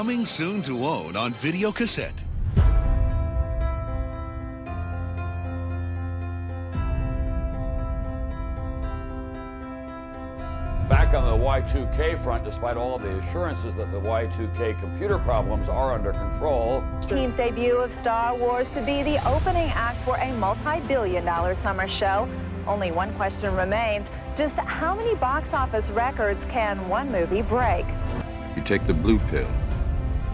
Coming soon to own on video cassette. Back on the Y2K front, despite all of the assurances that the Y2K computer problems are under control, Team's debut of Star Wars to be the opening act for a multi-billion dollar summer show. Only one question remains. Just how many box office records can one movie break? You take the blue pill,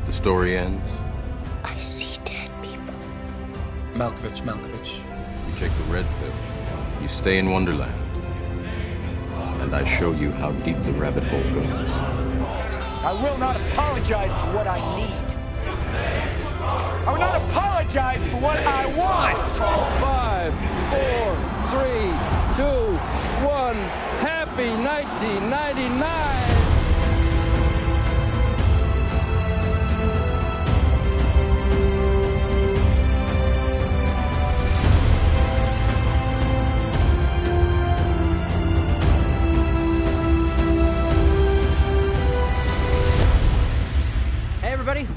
the story ends. I see dead people. Malkovich, Malkovich. You take the red pill, you stay in Wonderland. And I show you how deep the rabbit hole goes. I will not apologize for what I need. I will not apologize for what I want. Five, four, three, two, one. Happy 1999.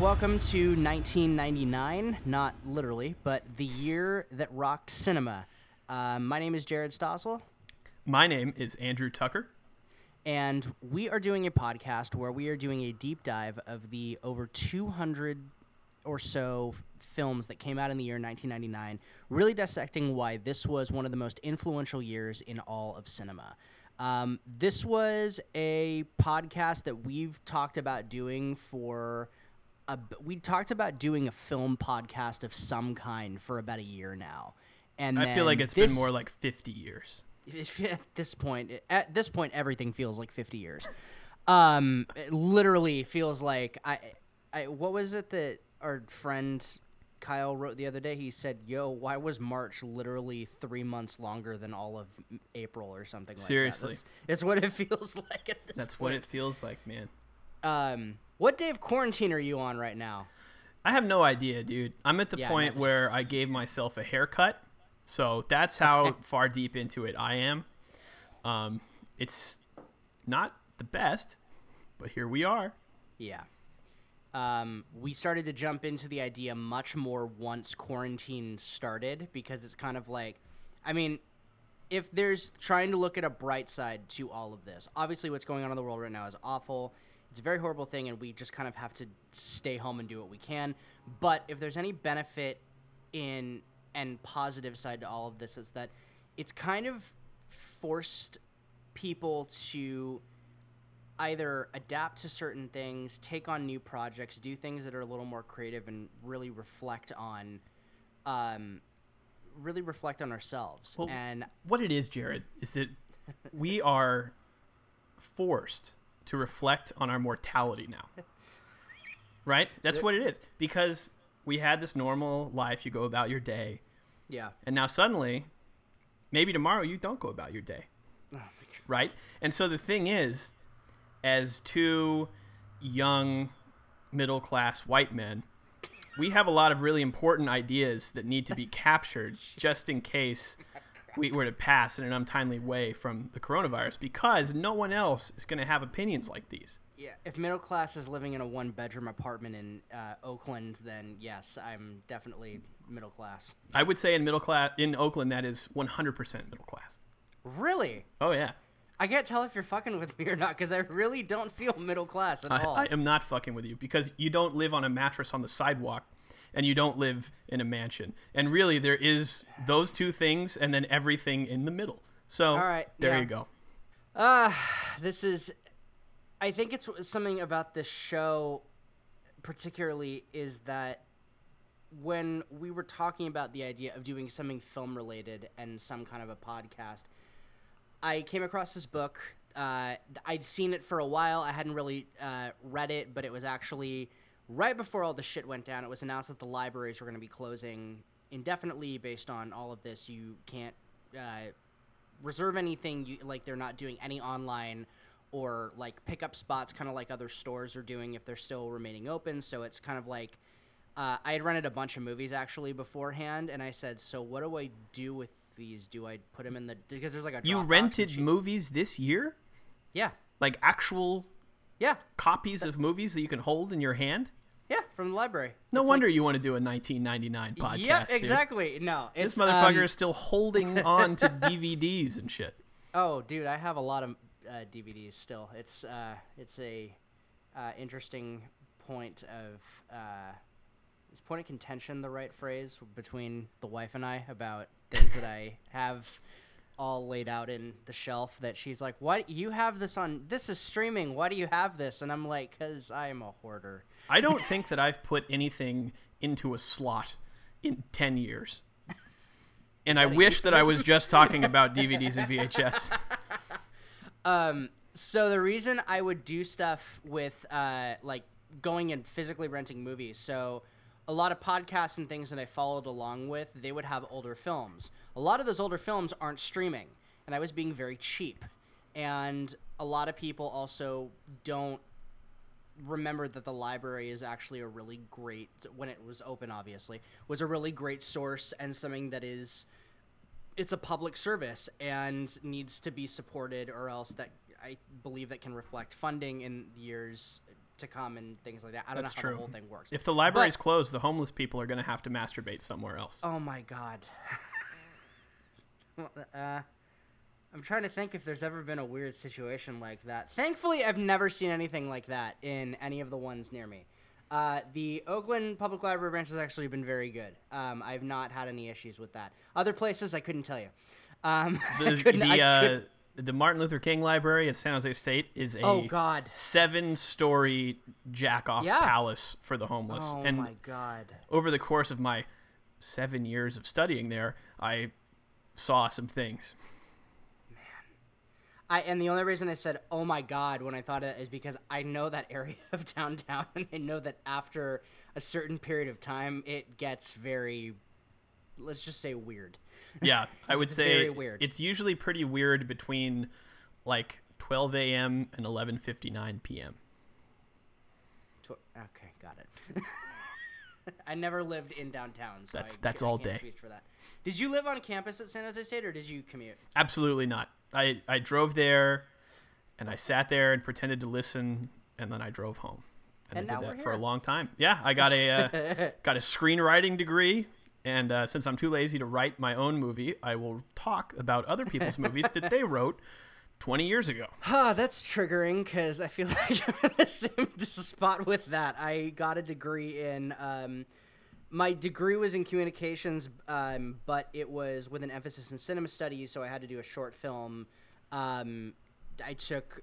Welcome to 1999. Not literally, but the year that rocked cinema. Uh, my name is Jared Stossel, My name is Andrew Tucker. and we are doing a podcast where we are doing a deep dive of the over 200 or so f- films that came out in the year 1999, really dissecting why this was one of the most influential years in all of cinema. Um, this was a podcast that we've talked about doing for. A, we talked about doing a film podcast of some kind for about a year now, and I feel like it's this- been more like 50 years. at this point at this point everything feels like 50 years um it literally feels like i i what was it that our friend kyle wrote the other day he said yo why was march literally three months longer than all of april or something Seriously. like that that's, that's what it feels like at this That's what it feels like, man. Um what day of quarantine are you on right now I have no idea, dude. I'm at the Yeah, point no. where I gave myself a haircut. So that's how far deep into it I am. Um, it's not the best, but here we are. Yeah. Um, we started to jump into the idea much more once quarantine started because it's kind of like, I mean, if there's trying to look at a bright side to all of this, obviously what's going on in the world right now is awful. It's a very horrible thing, and we just kind of have to stay home and do what we can. But if there's any benefit in and positive side to all of this, is that it's kind of forced people to either adapt to certain things, take on new projects, do things that are a little more creative, and really reflect on, um, really reflect on ourselves. Well, and what it is, Jared, is that we are forced to reflect on our mortality now. Right? That's what it is. Because we had this normal life, you go about your day, yeah, and now suddenly, maybe tomorrow you don't go about your day. Right? And so the thing is, as two young middle class white men, we have a lot of really important ideas that need to be captured just in case we were to pass in an untimely way from the coronavirus because no one else is going to have opinions like these. yeah. If middle class is living in a one bedroom apartment in uh, Oakland, then yes, I'm definitely middle class. I would say in middle class in Oakland that is 100% middle class. Really? Oh yeah. I can't tell if you're fucking with me or not because I really don't feel middle class at I, all. I am not fucking with you because you don't live on a mattress on the sidewalk and you don't live in a mansion. And really, there is those two things and then everything in the middle. So All right, there yeah. you go. Uh, this is. I think it's something about this show, particularly, is that when we were talking about the idea of doing something film related and some kind of a podcast, I came across this book. Uh, I'd seen it for a while. I hadn't really uh, read it, but it was actually right before all the shit went down. It was announced that the libraries were going to be closing indefinitely based on all of this. You can't uh, reserve anything. You like they're not doing any online or like pickup spots, kind of like other stores are doing if they're still remaining open. So it's kind of like uh, I had rented a bunch of movies actually beforehand, and I said, "So what do I do with these? Do I put them in the because there's like a You rented movies this year? Yeah, Like actual Yeah, copies of movies that you can hold in your hand. Yeah, from the library. No It's wonder like- you want to do a 1999 podcast. Yep, dude. exactly. No, This motherfucker um, is still holding on to DVDs and shit. Oh, dude, I have a lot of uh, DVDs still. It's uh, it's a uh, interesting point of uh, is point of contention the right phrase between the wife and I about things that I have all laid out in the shelf that she's like, "What you have this on? This is streaming. Why do you have this?" And I'm like, "Cause I'm a hoarder." I don't think that I've put anything into a slot in 10 years. And I wish that I was just talking about DVDs and VHS. Um, so the reason I would do stuff with uh, like going and physically renting movies, so a lot of podcasts and things that I followed along with, they would have older films. A lot of those older films aren't streaming, and I was being very cheap. And a lot of people also don't remember that the library is actually a really great when it was open obviously was a really great source and something that is it's a public service and needs to be supported or else that I believe that can reflect funding in years to come and things like that. I don't That's know how true. the whole thing works. If the library's But- closed, the homeless people are going to have to masturbate somewhere else. Oh my god. Well, uh, I'm trying to think if there's ever been a weird situation like that. Thankfully, I've never seen anything like that in any of the ones near me. Uh, the Oakland Public Library branch has actually been very good. Um, I've not had any issues with that. Other places, I couldn't tell you. Um, I couldn't- the, I uh, couldn't- the Martin Luther King Library at San Jose State is a Oh, God. seven story jack off Yeah. palace for the homeless. Oh and my god. over the course of my seven years of studying there, I saw some things. Man, I and the only reason I said "oh my god" when I thought of it is because I know that area of downtown, and I know that after a certain period of time, it gets very, let's just say, weird. Yeah, I would say weird. it's usually pretty weird between like 12 a.m. and 11:59 p.m. Tw- Okay, got it. I never lived in downtown, so That's- I, that's I all day. that. Did you live on campus at San Jose State, or did you commute? Absolutely not. I I drove there, and I sat there and pretended to listen, and then I drove home. And, And I did that for a long time. Yeah, I got a uh, got a screenwriting degree, and uh, since I'm too lazy to write my own movie, I will talk about other people's movies that they wrote 20 years ago. Ah, that's triggering because I feel like I'm in the same spot with that. I got a degree in. Um, my degree was in communications, um, but it was with an emphasis in cinema studies, so I had to do a short film. Um, I took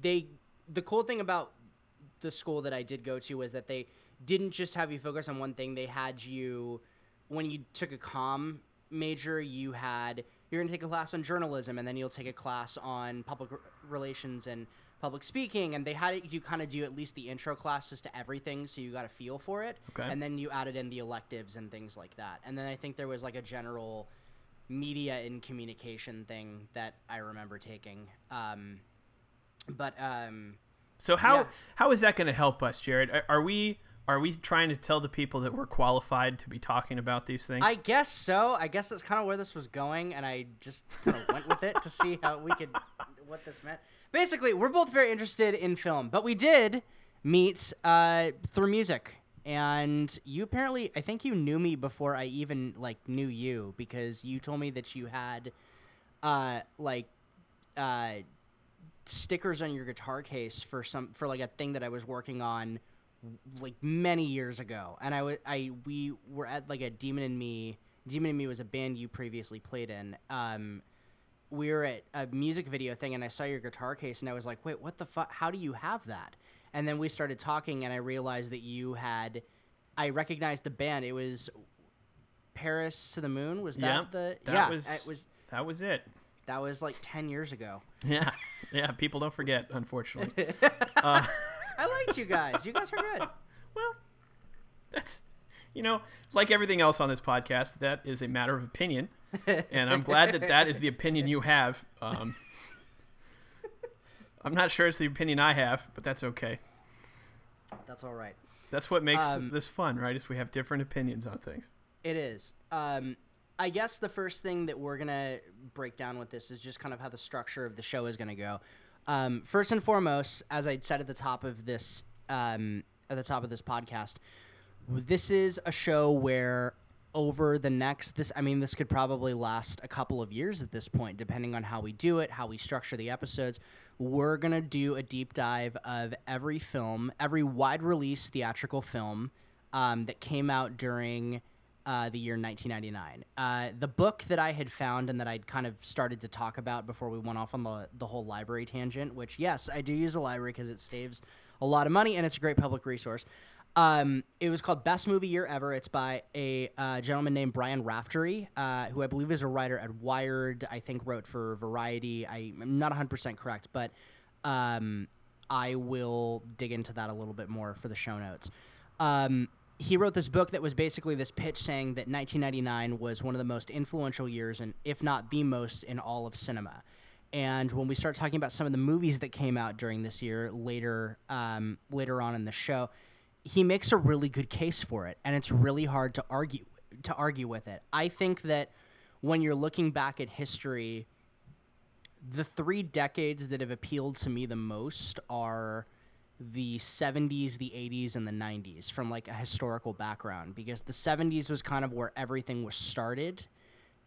they. The cool thing about the school that I did go to was that they didn't just have you focus on one thing. They had you when you took a com major, you had you're going to take a class on journalism and then you'll take a class on public r- relations and public speaking and they had it, you kind of do at least the intro classes to everything so you got a feel for it Okay. and then you added in the electives and things like that and then i think there was like a general media and communication thing that i remember taking um, but um, So how Yeah. how is that going to help us, Jared? Are, are we are we trying to tell the people that we're qualified to be talking about these things? I guess so. I guess that's kind of where this was going, and I just kind of went with it to see how we could, what this meant. Basically, we're both very interested in film, but we did meet uh, through music. And you apparently, I think you knew me before I even like knew you because you told me that you had, uh, like, uh, stickers on your guitar case for some for like a thing that I was working on like many years ago. And I was I we were at like a Demon and Me Demon and Me was a band you previously played in. Um we were at a music video thing and I saw your guitar case and I was like wait what the fuck how do you have that? And then we started talking and I realized that you had I recognized the band. It was Paris to the Moon. Was that yeah, the that yeah was, it was that was it. that was like 10 years ago. Yeah, yeah. People don't forget, unfortunately. I liked you guys you guys were good well, that's you know, like everything else on this podcast, that is a matter of opinion, and I'm glad that that is the opinion you have. Um, I'm not sure it's the opinion I have, but that's okay. that's all right That's what makes Um, this fun, right? Is we have different opinions on things. It is. Um, I guess the first thing that we're gonna break down with this is just kind of how the structure of the show is gonna go. Um, first and foremost, as I said at the top of this um, at the top of this podcast, this is a show where over the next this I mean this could probably last a couple of years at this point depending on how we do it, how we structure the episodes. We're to do a deep dive of every film, every wide release theatrical film um, that came out during uh, the year 1999. Uh, the book that I had found and that I'd kind of started to talk about before we went off on the, the whole library tangent, which, yes, I do use the library because it saves a lot of money and it's a great public resource. Um, it was called Best Movie Year Ever. It's by a uh, gentleman named Brian Raftery, uh, who I believe is a writer at Wired. I think wrote for Variety. I, am not 100% correct, but um, I will dig into that a little bit more for the show notes. Um, he wrote this book that was basically this pitch saying that 1999 was one of the most influential years, and if not the most, in all of cinema. And when we start talking about some of the movies that came out during this year later, um, later on in the show, he makes a really good case for it, and it's really hard to argue to argue with it. I think that when you're looking back at history, the three decades that have appealed to me the most are the 70s, the 80s, and the 90s from like a historical background because the 70s was kind of where everything was started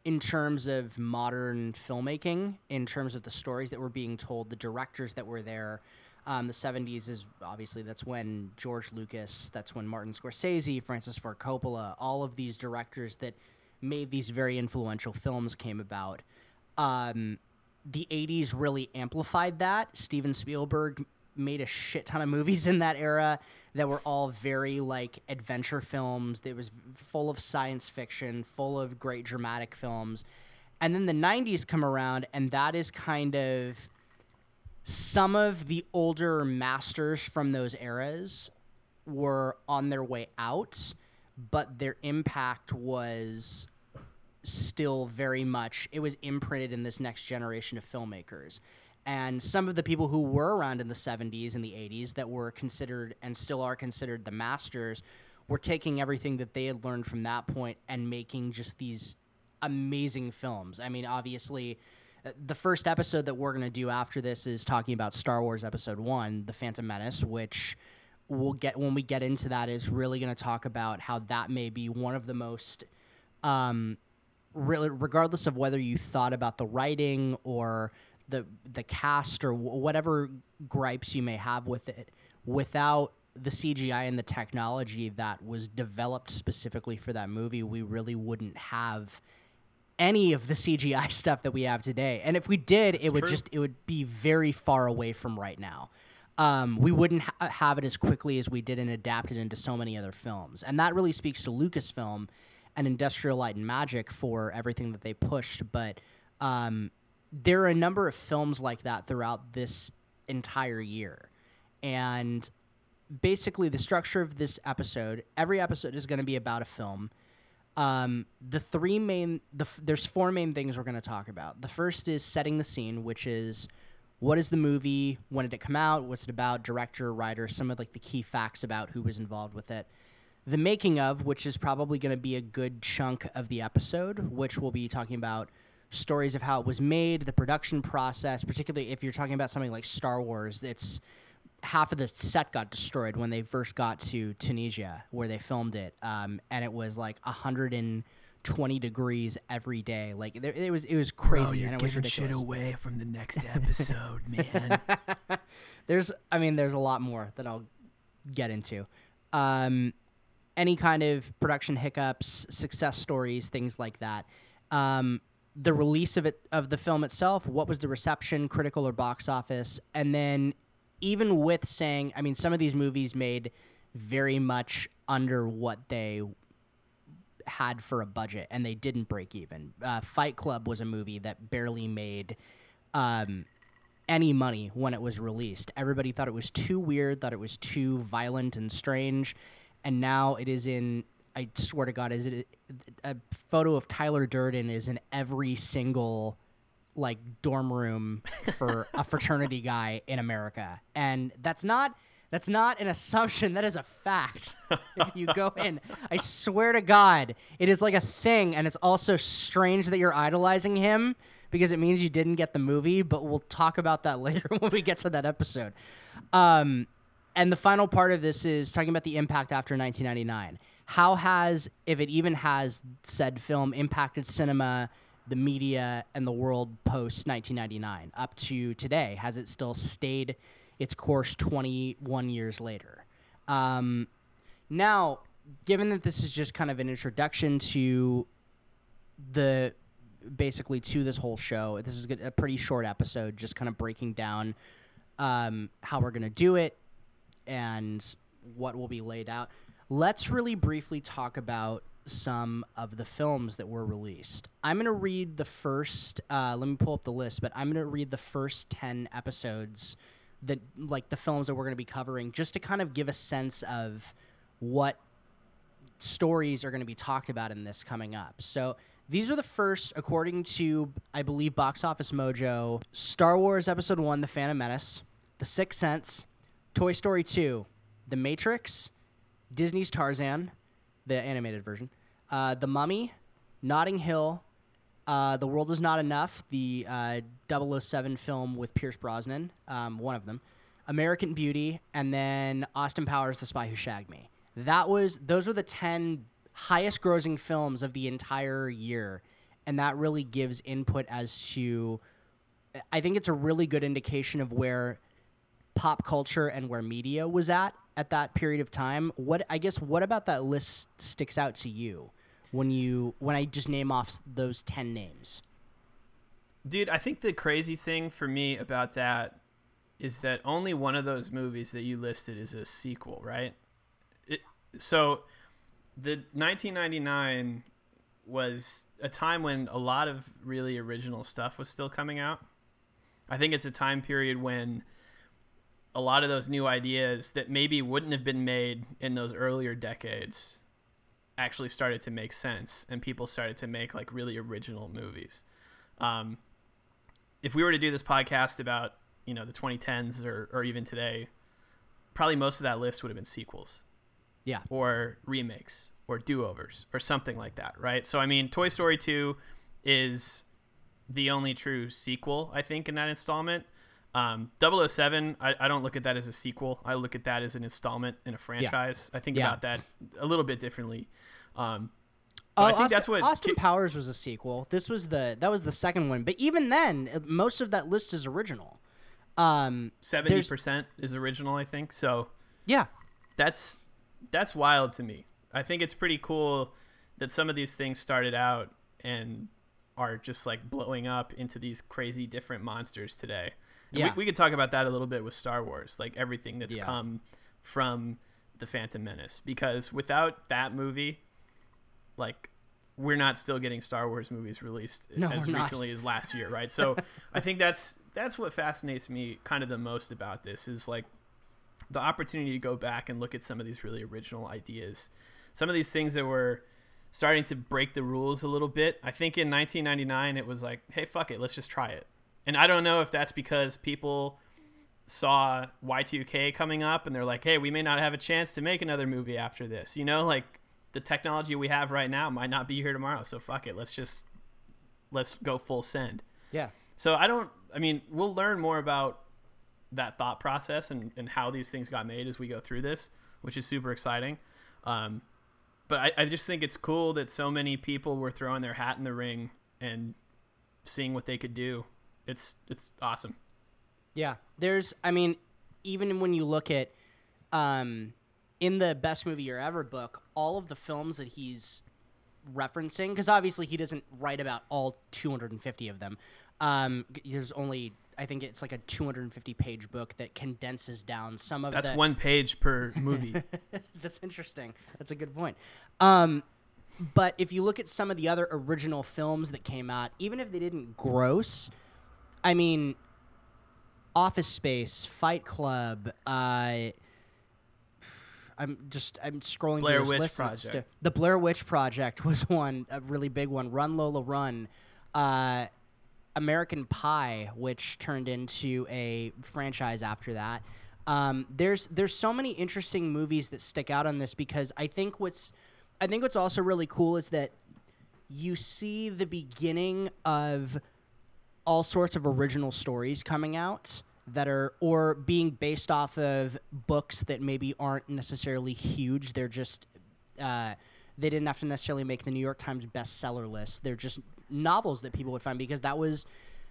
in terms of modern filmmaking, in terms of the stories that were being told, the directors that were there, um, the 70s is obviously that's when George Lucas, that's when Martin Scorsese, Francis Ford Coppola, all of these directors that made these very influential films came about. Um, the 80s really amplified that. Steven Spielberg made a shit ton of movies in that era that were all very like adventure films. That was full of science fiction, full of great dramatic films. And then the 90s come around, and that is kind of some of the older masters from those eras were on their way out, but their impact was still very much it was imprinted in this next generation of filmmakers. And some of the people who were around in the 70s and the 80s that were considered and still are considered the masters were taking everything that they had learned from that point and making just these amazing films. I mean, obviously, the first episode that we're going to do after this is talking about Star Wars Episode 1, The Phantom Menace, which we'll get when we get into that is really going to talk about how that may be one of the most um, really regardless of whether you thought about the writing or the the cast or w- whatever gripes you may have with it without the CGI and the technology that was developed specifically for that movie we really wouldn't have any of the CGI stuff that we have today. And if we did, That's it would true. just it would be very far away from right now. Um, we wouldn't ha- have it as quickly as we did and adapt it into so many other films. And that really speaks to Lucasfilm and Industrial Light and Magic for everything that they pushed. But um, there are a number of films like that throughout this entire year. And basically, the structure of this episode every episode is going to be about a film. Um, the three main, the there's four main things we're going to talk about. The first is setting the scene, which is what is the movie, when did it come out, what's it about, director, writer, some of like the key facts about who was involved with it. The making of, which is probably going to be a good chunk of the episode, which we'll be talking about stories of how it was made, the production process, particularly if you're talking about something like Star Wars. It's half of the set got destroyed when they first got to Tunisia where they filmed it, um, and it was like hundred and twenty degrees every day. Like there, it was it was crazy Bro, you're and it was ridiculous. shit away from the next episode, man. there's, I mean, there's a lot more that I'll get into. Um, any kind of production hiccups, success stories, things like that. Um, the release of it of the film itself, what was the reception, critical or box office, and then even with saying, I mean, some of these movies made very much under what they had for a budget, and they didn't break even. Uh, Fight Club was a movie that barely made um, any money when it was released. Everybody thought it was too weird, thought it was too violent and strange, and now it is in. I swear to God, is it a photo of Tyler Durden is in every single like dorm room for a fraternity guy in America. And that's not that's not an assumption, that is a fact. if you go in, I swear to God, it is like a thing and it's also strange that you're idolizing him because it means you didn't get the movie, but we'll talk about that later when we get to that episode. Um, and the final part of this is talking about the impact after 1999. How has, if it even has, said film impacted cinema, the media, and the world post 1999 up to today? Has it still stayed its course 21 years later? Um, now, given that this is just kind of an introduction to the basically to this whole show, this is a pretty short episode, just kind of breaking down um, how we're gonna do it and what will be laid out. Let's really briefly talk about some of the films that were released. I'm gonna read the first. Uh, let me pull up the list, but I'm gonna read the first ten episodes that like the films that we're gonna be covering, just to kind of give a sense of what stories are going to be talked about in this coming up. So these are the first, according to I believe Box Office Mojo, Star Wars Episode One: The Phantom Menace, The Sixth Sense, Toy Story Two, The Matrix, Disney's Tarzan, the animated version, uh, The Mummy, Notting Hill, uh, The World Is Not Enough, the uh, 007 film with Pierce Brosnan, um, one of them, American Beauty, and then Austin Powers, The Spy Who Shagged Me. That was those were the 10 highest grossing films of the entire year, and that really gives input as to. I think it's a really good indication of where pop culture and where media was at at that period of time. What I guess what about that list sticks out to you when you when I just name off those 10 names? Dude, I think the crazy thing for me about that is that only one of those movies that you listed is a sequel, right? It, so the 1999 was a time when a lot of really original stuff was still coming out. I think it's a time period when a lot of those new ideas that maybe wouldn't have been made in those earlier decades actually started to make sense and people started to make like really original movies. Um, if we were to do this podcast about, you know, the 2010s or, or even today, probably most of that list would have been sequels. Yeah. Or remakes or do-overs or something like that, right? So I mean, Toy Story 2 is the only true sequel, I think, in that installment. Um, 007, I, I don't look at that as a sequel. I look at that as an installment in a franchise. Yeah. I think Yeah. about that a little bit differently. Um, Oh, I think Austin, that's what Austin Powers was a sequel. This was the that was the second one, but even then, most of that list is original. Um, seventy percent is original. I think so. Yeah, that's that's wild to me. I think it's pretty cool that some of these things started out and are just like blowing up into these crazy different monsters today. Yeah. we, we could talk about that a little bit with Star Wars, like everything that's Yeah. come from the Phantom Menace. Because without that movie, like we're not still getting Star Wars movies released No, as not. recently as last year, right? So I think that's that's what fascinates me kind of the most about this is like the opportunity to go back and look at some of these really original ideas, some of these things that were starting to break the rules a little bit. I think in 1999 it was like, hey, fuck it, let's just try it. And I don't know if that's because people saw Y2K coming up and they're like, hey, we may not have a chance to make another movie after this. You know, like the technology we have right now might not be here tomorrow. So fuck it, let's just let's go full send. yeah, So I don't. I mean, we'll learn more about that thought process and, and how these things got made as we go through this, which is super exciting. Um, but I, I just think it's cool that so many people were throwing their hat in the ring and seeing what they could do. It's it's awesome. yeah. There's, I mean, even when you look at, um, in the best movie year ever book, all of the films that he's referencing, because obviously he doesn't write about all 250 of them. Um, there's only, I think it's like a 250 page book that condenses down some of That's the. one page per movie. That's interesting. That's a good point. Um, but if you look at some of the other original films that came out, even if they didn't gross, I mean, Office Space, Fight Club. Uh, I'm just I'm scrolling Blair through this Witch list Project. the Blair Witch Project was one a really big one. Run Lola Run. Uh, American Pie, which turned into a franchise after that. Um, there's there's so many interesting movies that stick out on this because I think what's I think what's also really cool is that you see the beginning of all sorts of original stories coming out that are or being based off of books that maybe aren't necessarily huge. They're just uh, they didn't have to necessarily make the New York Times bestseller list. They're just novels that people would find because that was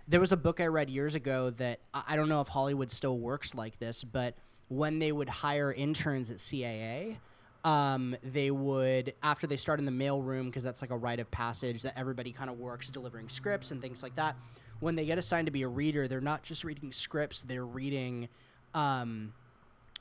there was a book I read years ago that I don't know if Hollywood still works like this, but when they would hire interns at CAA, um, they would after they start in the mailroom because that's like a rite of passage that everybody kind of works delivering scripts and things like that. When they get assigned to be a reader, they're not just reading scripts; they're reading um,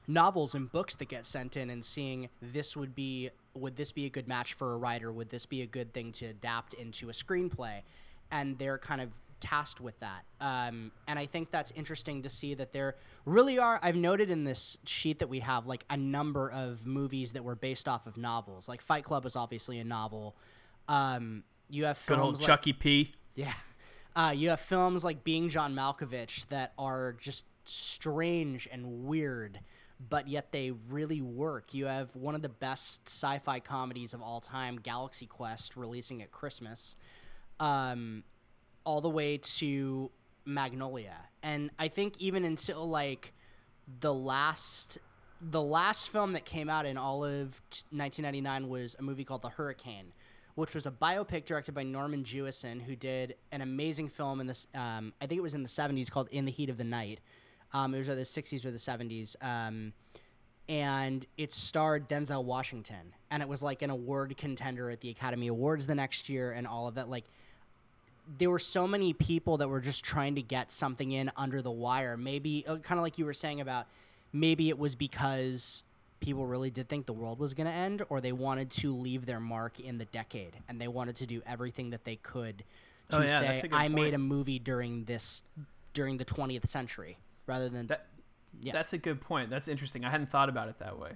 novels and books that get sent in and seeing this would be would this be a good match for a writer? Would this be a good thing to adapt into a screenplay? And they're kind of tasked with that. Um, and I think that's interesting to see that there really are. I've noted in this sheet that we have like a number of movies that were based off of novels. Like Fight Club is obviously a novel. Um, you have Good films old like, Chucky P. yeah. Uh, you have films like Being John Malkovich that are just strange and weird, but yet they really work. You have one of the best sci fi comedies of all time, Galaxy Quest, releasing at Christmas, um, all the way to Magnolia. And I think even until like the last. The last film that came out in all of 1999 was a movie called The Hurricane, which was a biopic directed by Norman Jewison, who did an amazing film in this. Um, I think it was in the '70s called "In the Heat of the Night." Um, it was either the '60s or the '70s, um, and it starred Denzel Washington, and it was like an award contender at the Academy Awards the next year, and all of that. Like, there were so many people that were just trying to get something in under the wire. Maybe uh, kind of like you were saying about maybe it was because people really did think the world was going to end or they wanted to leave their mark in the decade and they wanted to do everything that they could oh, to Oh, yeah, say I made a movie during this during the 20th century rather than That, Yeah. That's a good point. That's interesting. I hadn't thought about it that way.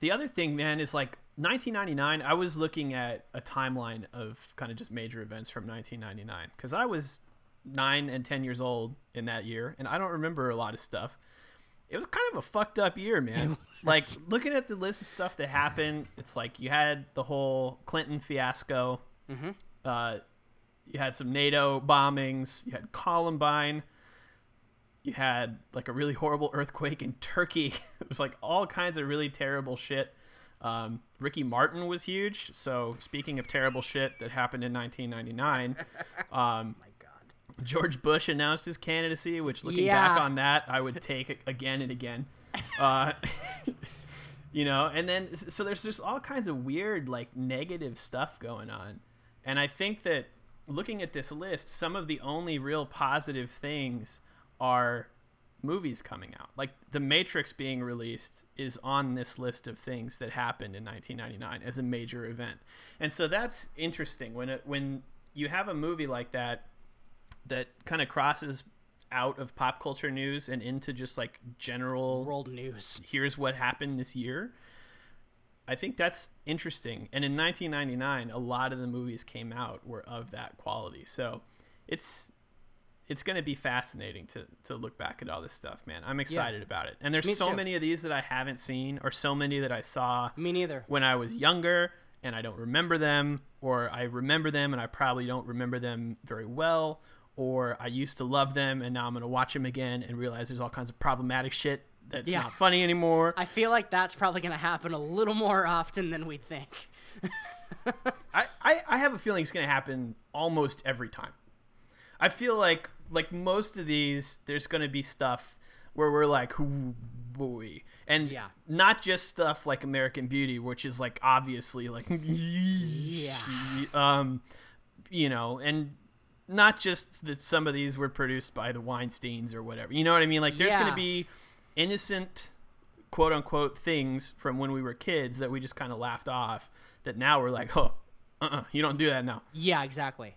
The other thing, man, is like 1999. I was looking at a timeline of kind of just major events from 1999 because I was nine and 10 years old in that year, and I don't remember a lot of stuff. It was kind of a fucked up year, man. Like looking at the list of stuff that happened, it's like you had the whole Clinton fiasco. Mm-hmm. Uh, you had some NATO bombings. You had Columbine. You had like a really horrible earthquake in Turkey. it was like all kinds of really terrible shit. Um, Ricky Martin was huge. So speaking of terrible shit that happened in 1999, um, George Bush announced his candidacy, which looking back on that, I would take again and again. Uh, you know, and then so there's just all kinds of weird, like negative stuff going on. And I think that looking at this list, some of the only real positive things are movies coming out. Like The Matrix being released is on this list of things that happened in 1999 as a major event. And so that's interesting when it, when you have a movie like that that kind of crosses out of pop culture news and into just like general world news. Here's what happened this year. I think that's interesting. And in 1999, a lot of the movies came out were of that quality. So it's it's going to be fascinating to to look back at all this stuff, man. I'm excited about it. And there's Me so too. many of these that I haven't seen or so many that I saw Me neither. when I was younger and I don't remember them or I remember them and I probably don't remember them very well or I used to love them and now I'm going to watch them again and realize there's all kinds of problematic shit that's Yeah. not funny anymore. I feel like that's probably going to happen a little more often than we think. I, I, I have a feeling it's going to happen almost every time. I feel like like most of these, there's going to be stuff where we're like, "Ooh, boy," and Yeah. not just stuff like American Beauty, which is like obviously like, Yeah. um, you know, and not just that some of these were produced by the Weinstein's or whatever. You know what I mean? Like, there's going to be innocent, quote unquote, things from when we were kids that we just kind of laughed off. That now we're like, oh, uh-uh, you don't do that now. Yeah, exactly.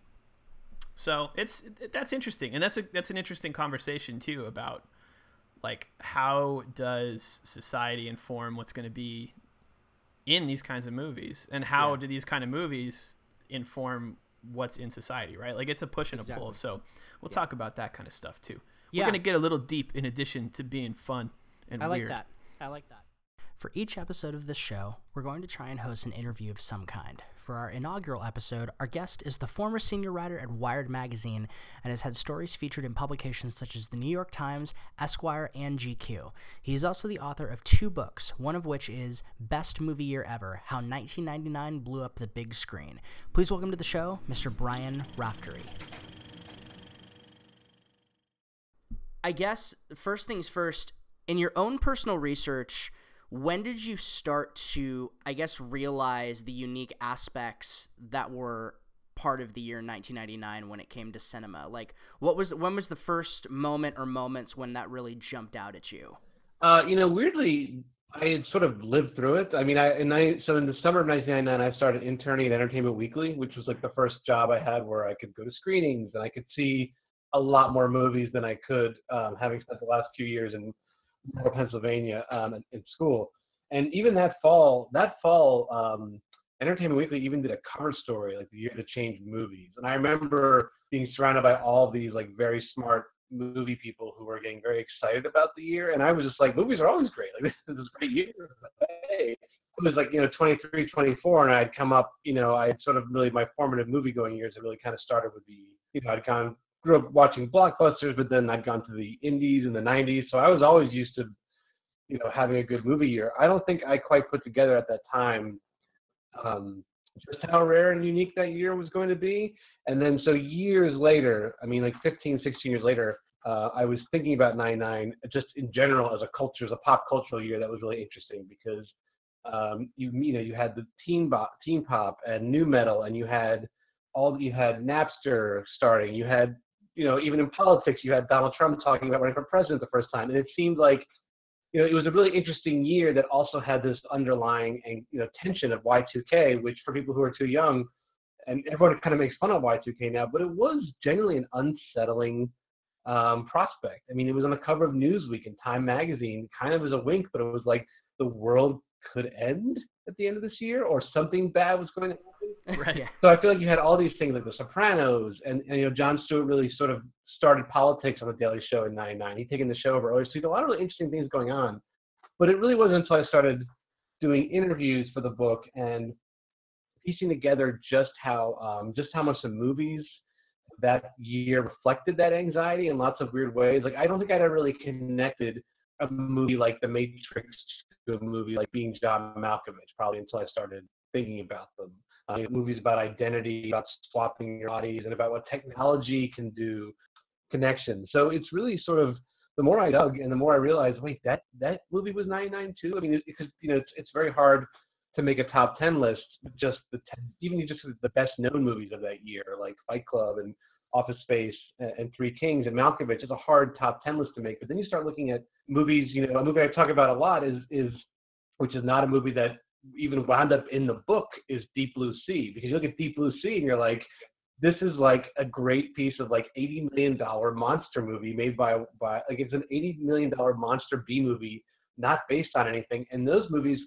So it's that's interesting, and that's a that's an interesting conversation too about like how does society inform what's going to be in these kinds of movies, and how Yeah. do these kind of movies inform what's in society, right? Like it's a push and a pull. So we'll talk about that kind of stuff too. Yeah. We're going to get a little deep in addition to being fun and I like weird. that. I like that. For each episode of this show, we're going to try and host an interview of some kind. For our inaugural episode, our guest is the former senior writer at Wired Magazine and has had stories featured in publications such as the New York Times, Esquire, and GQ. He is also the author of two books, one of which is Best Movie Year Ever How 1999 Blew Up the Big Screen. Please welcome to the show, Mr. Brian Raftery. I guess, first things first, in your own personal research, when did you start to i guess realize the unique aspects that were part of the year 1999 when it came to cinema? Like what was when was the first moment or moments when that really jumped out at you? Uh, you know weirdly i had sort of lived through it. I mean i i so in the summer of 1999 i started interning at entertainment weekly which was like the first job i had where i could go to screenings and i could see a lot more movies than i could um, having spent the last few years in Pennsylvania um, in school. And even that fall, that fall, um, Entertainment Weekly even did a cover story like the year to change movies. And I remember being surrounded by all these like very smart movie people who were getting very excited about the year. And I was just like, movies are always great. Like this is a great year. Hey. It was like, you know, 23, 24, and I'd come up, you know, I sort of really my formative movie going years had really kind of started with the, you know, I'd gone grew up watching blockbusters, but then I'd gone to the indies in the 90s. So I was always used to, you know, having a good movie year. I don't think I quite put together at that time um, just how rare and unique that year was going to be. And then so years later, I mean, like 15, 16 years later, uh, I was thinking about 99 just in general as a culture, as a pop cultural year that was really interesting because um, you you know you had the teen pop, teen pop and nu metal, and you had all you had Napster starting, you had you know, even in politics, you had Donald Trump talking about running for president the first time, and it seemed like, you know, it was a really interesting year that also had this underlying and you know tension of Y2K, which for people who are too young, and everyone kind of makes fun of Y2K now, but it was genuinely an unsettling um, prospect. I mean, it was on the cover of Newsweek and Time Magazine, kind of as a wink, but it was like the world could end at the end of this year, or something bad was going to happen Right. So I feel like you had all these things like The Sopranos, and, and you know Jon Stewart really sort of started politics on the Daily Show in '99. He'd taken the show over. Always, so a lot of really interesting things going on. But it really wasn't until I started doing interviews for the book and piecing together just how um, just how much the movies that year reflected that anxiety in lots of weird ways. Like I don't think I'd ever really connected a movie like The Matrix a movie like Being John Malkovich probably until I started thinking about them uh, movies about identity, about swapping your bodies, and about what technology can do, connection. So it's really sort of the more I dug and the more I realized, wait, that that movie was 99 too. I mean, because you know, it's it's very hard to make a top 10 list. Just the 10, even just the best known movies of that year, like Fight Club and Office Space and, Three Kings and Malkovich. It's a hard top 10 list to make. But then you start looking at movies. You know, a movie I talk about a lot is is which is not a movie that even wound up in the book is Deep Blue Sea because you look at Deep Blue Sea and you're like, this is like a great piece of like eighty million dollar monster movie made by by like it's an eighty million dollar monster B movie, not based on anything. And those movies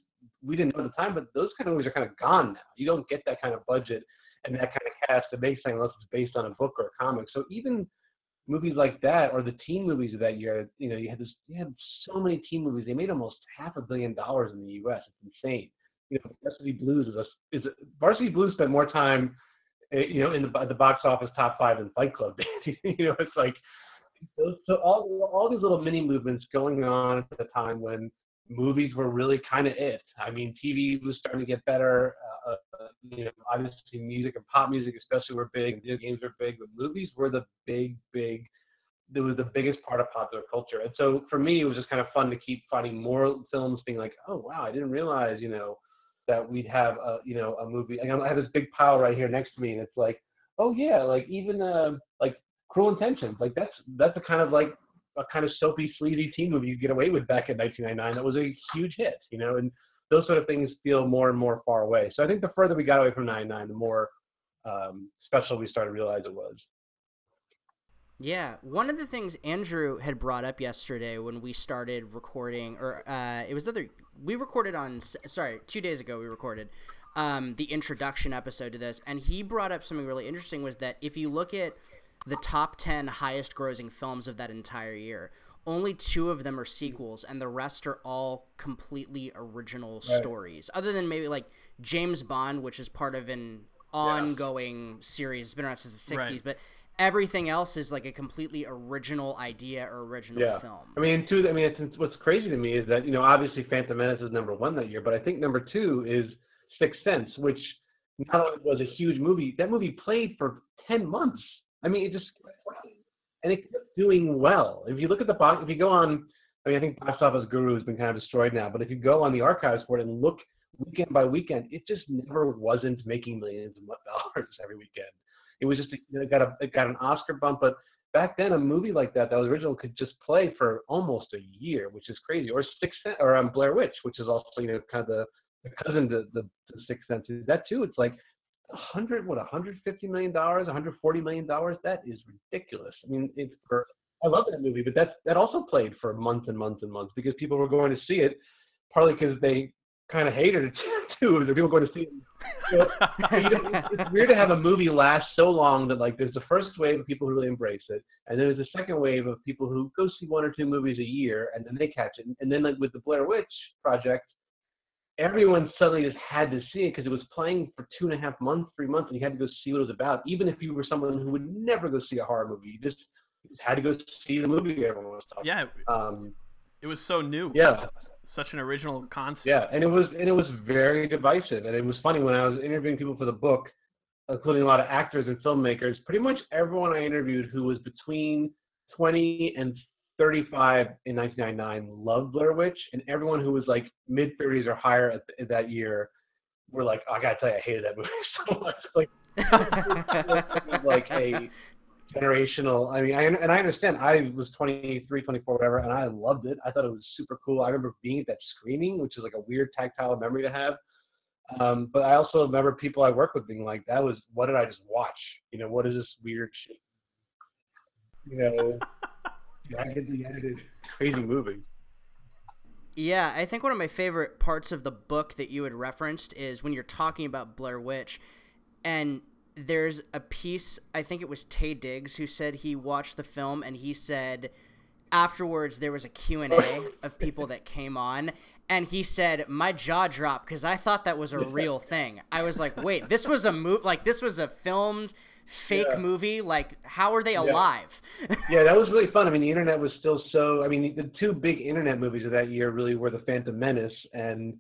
we didn't know at the time, but those kind of movies are kind of gone now. You don't get that kind of budget and that kind of cast make something unless it's based on a book or a comic. So even movies like that or the teen movies of that year, you know, you had this you had so many teen movies. They made almost half a billion dollars in the US. It's insane you know, Varsity Blues is a is a, Varsity Blues spent more time, eh, you know, in the the box office top five than Fight Club did. you know, it's like so all all these little mini movements going on at the time when movies were really kind of it. I mean, TV was starting to get better. Uh, uh, you know, obviously music and pop music especially were big. Video games were big, but movies were the big, big. It was the biggest part of popular culture, and so for me, it was just kind of fun to keep finding more films, being like, oh wow, I didn't realize, you know, that we'd have a you know a movie. I have this big pile right here next to me, and it's like, oh yeah, like even uh, like Cruel Intentions, like that's that's a kind of like a kind of soapy, sleazy teen movie you get away with back in 1999. That was a huge hit, you know, and those sort of things feel more and more far away. So I think the further we got away from 99, the more um, special we started to realize it was. Yeah, one of the things Andrew had brought up yesterday when we started recording, or uh, it was other we recorded on sorry two days ago we recorded um, the introduction episode to this, and he brought up something really interesting was that if you look at the top ten highest grossing films of that entire year, only two of them are sequels, and the rest are all completely original Right. stories. Other than maybe like James Bond, which is part of an ongoing series. It's been around since the '60s, Right. but everything else is like a completely original idea or original yeah. film. I mean, two. I mean, it's, what's crazy to me is that you know, obviously, Phantom Menace is number one that year, but I think number two is Sixth Sense, which not only was a huge movie, that movie played for ten months. I mean, it just and it kept doing well. If you look at the box, if you go on, I mean, I think Box Office Guru has been kind of destroyed now, but if you go on the archives for it and look weekend by weekend, it just never wasn't making millions of dollars every weekend. It was just it got a it got an Oscar bump, but back then a movie like that that was original could just play for almost a year, which is crazy. Or Six or um, Blair Witch, which is also you know kind of the, the cousin to the, the Sixth Sense. That too, it's like hundred what, a hundred fifty million dollars, a hundred forty million dollars. That is ridiculous. I mean, it's for I love that movie, but that's that also played for months and months and months because people were going to see it, partly because they kind of hated it too. There people going to see it. You know, it's weird to have a movie last so long that like there's the first wave of people who really embrace it, and then there's a second wave of people who go see one or two movies a year, and then they catch it. And then like with the Blair Witch Project, everyone suddenly just had to see it because it was playing for two and a half months, three months, and you had to go see what it was about. Even if you were someone who would never go see a horror movie, you just, had to go see the movie everyone was talking. Yeah. Um, it was so new. Yeah. Such an original concept. Yeah, and it was and it was very divisive, and it was funny when I was interviewing people for the book, including a lot of actors and filmmakers. Pretty much everyone I interviewed who was between 20 and 35 in 1999 loved Blair Witch, and everyone who was like mid 30s or higher at, at that year were like, oh, I gotta tell you, I hated that movie so much. Like, like a generational. I mean, I, and I understand. I was 23, 24, whatever, and I loved it. I thought it was super cool. I remember being at that screening, which is like a weird tactile memory to have. Um, but I also remember people I work with being like, "That was what did I just watch? You know, what is this weird shit? You know, raggedly edited, crazy movie." Yeah, I think one of my favorite parts of the book that you had referenced is when you're talking about Blair Witch, and there's a piece. I think it was Taye Diggs who said he watched the film, and he said afterwards there was a Q&A of people that came on and he said my jaw dropped because i thought that was a real thing i was like wait this was a move like this was a filmed fake Yeah. movie like how are they Yeah. alive yeah, that was really fun. I mean, the internet was still so. I mean, the two big internet movies of that year really were The Phantom Menace and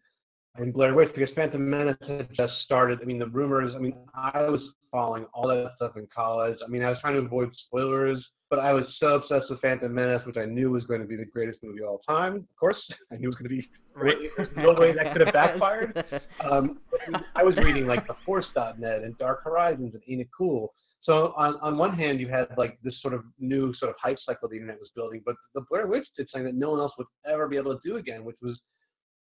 and Blair Witch because Phantom Menace had just started. I mean, the rumors. I mean, I was following all that stuff in college. I mean, I was trying to avoid spoilers, but I was so obsessed with Phantom Menace, which I knew was going to be the greatest movie of all time. Of course, I knew it was going to be. Right. No way that could have backfired. Um, I was reading like TheForce.net and Dark Horizons and Ain't It Cool. So on, on one hand, you had like this sort of new sort of hype cycle the internet was building, but the Blair Witch did something that no one else would ever be able to do again, which was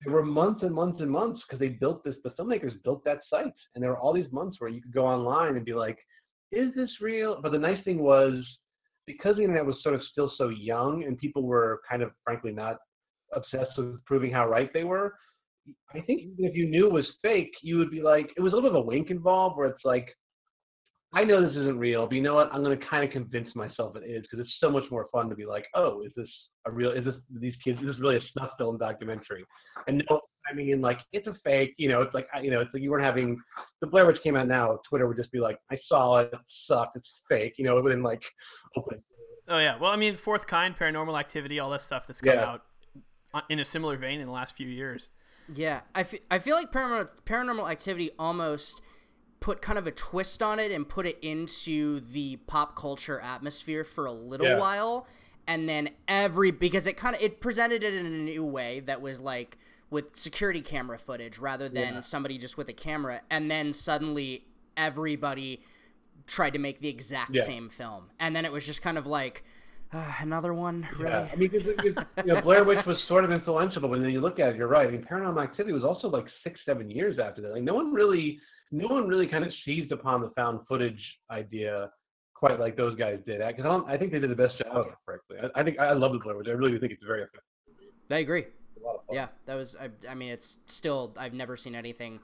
there were months and months and months because they built this. The filmmakers built that site, and there were all these months where you could go online and be like, "Is this real?" But the nice thing was because the internet was sort of still so young, and people were kind of frankly not obsessed with proving how right they were. I think if you knew it was fake, you would be like, it was a little bit of a wink involved, where it's like, I know this isn't real, but you know what? I'm going to kind of convince myself it is because it's so much more fun to be like, oh, is this a real? Is this these kids? Is this really a snuff film documentary? And no, I mean, like it's a fake. You know, it's like you know, it's like you weren't having the Blair Witch came out now. Twitter would just be like, I saw it, it sucked, it's fake. You know, it wouldn't like open. Oh yeah. Well, I mean, Fourth Kind, Paranormal Activity, all that stuff that's come Yeah. out uh, in a similar vein in the last few years. Yeah, I I feel like paranormal paranormal activity almost put kind of a twist on it and put it into the pop culture atmosphere for a little Yeah. while and then every because it kind of it presented it in a new way that was like with security camera footage rather than Yeah. somebody just with a camera and then suddenly everybody tried to make the exact Yeah. same film and then it was just kind of like uh, another one really Yeah, I mean, 'cause it- it- you know, Blair Witch was sort of influential, but when you look at it, you're right. I mean, Paranormal Activity was also like six, seven years after that. Like, no one really, no one really kind of seized upon the found footage idea quite like those guys did. Because I, don't- I think they did the best job frankly. I, I think I love the Blair Witch. I really do think it's very effective. I agree. A lot of fun. Yeah, that was. I, I mean, it's still. I've never seen anything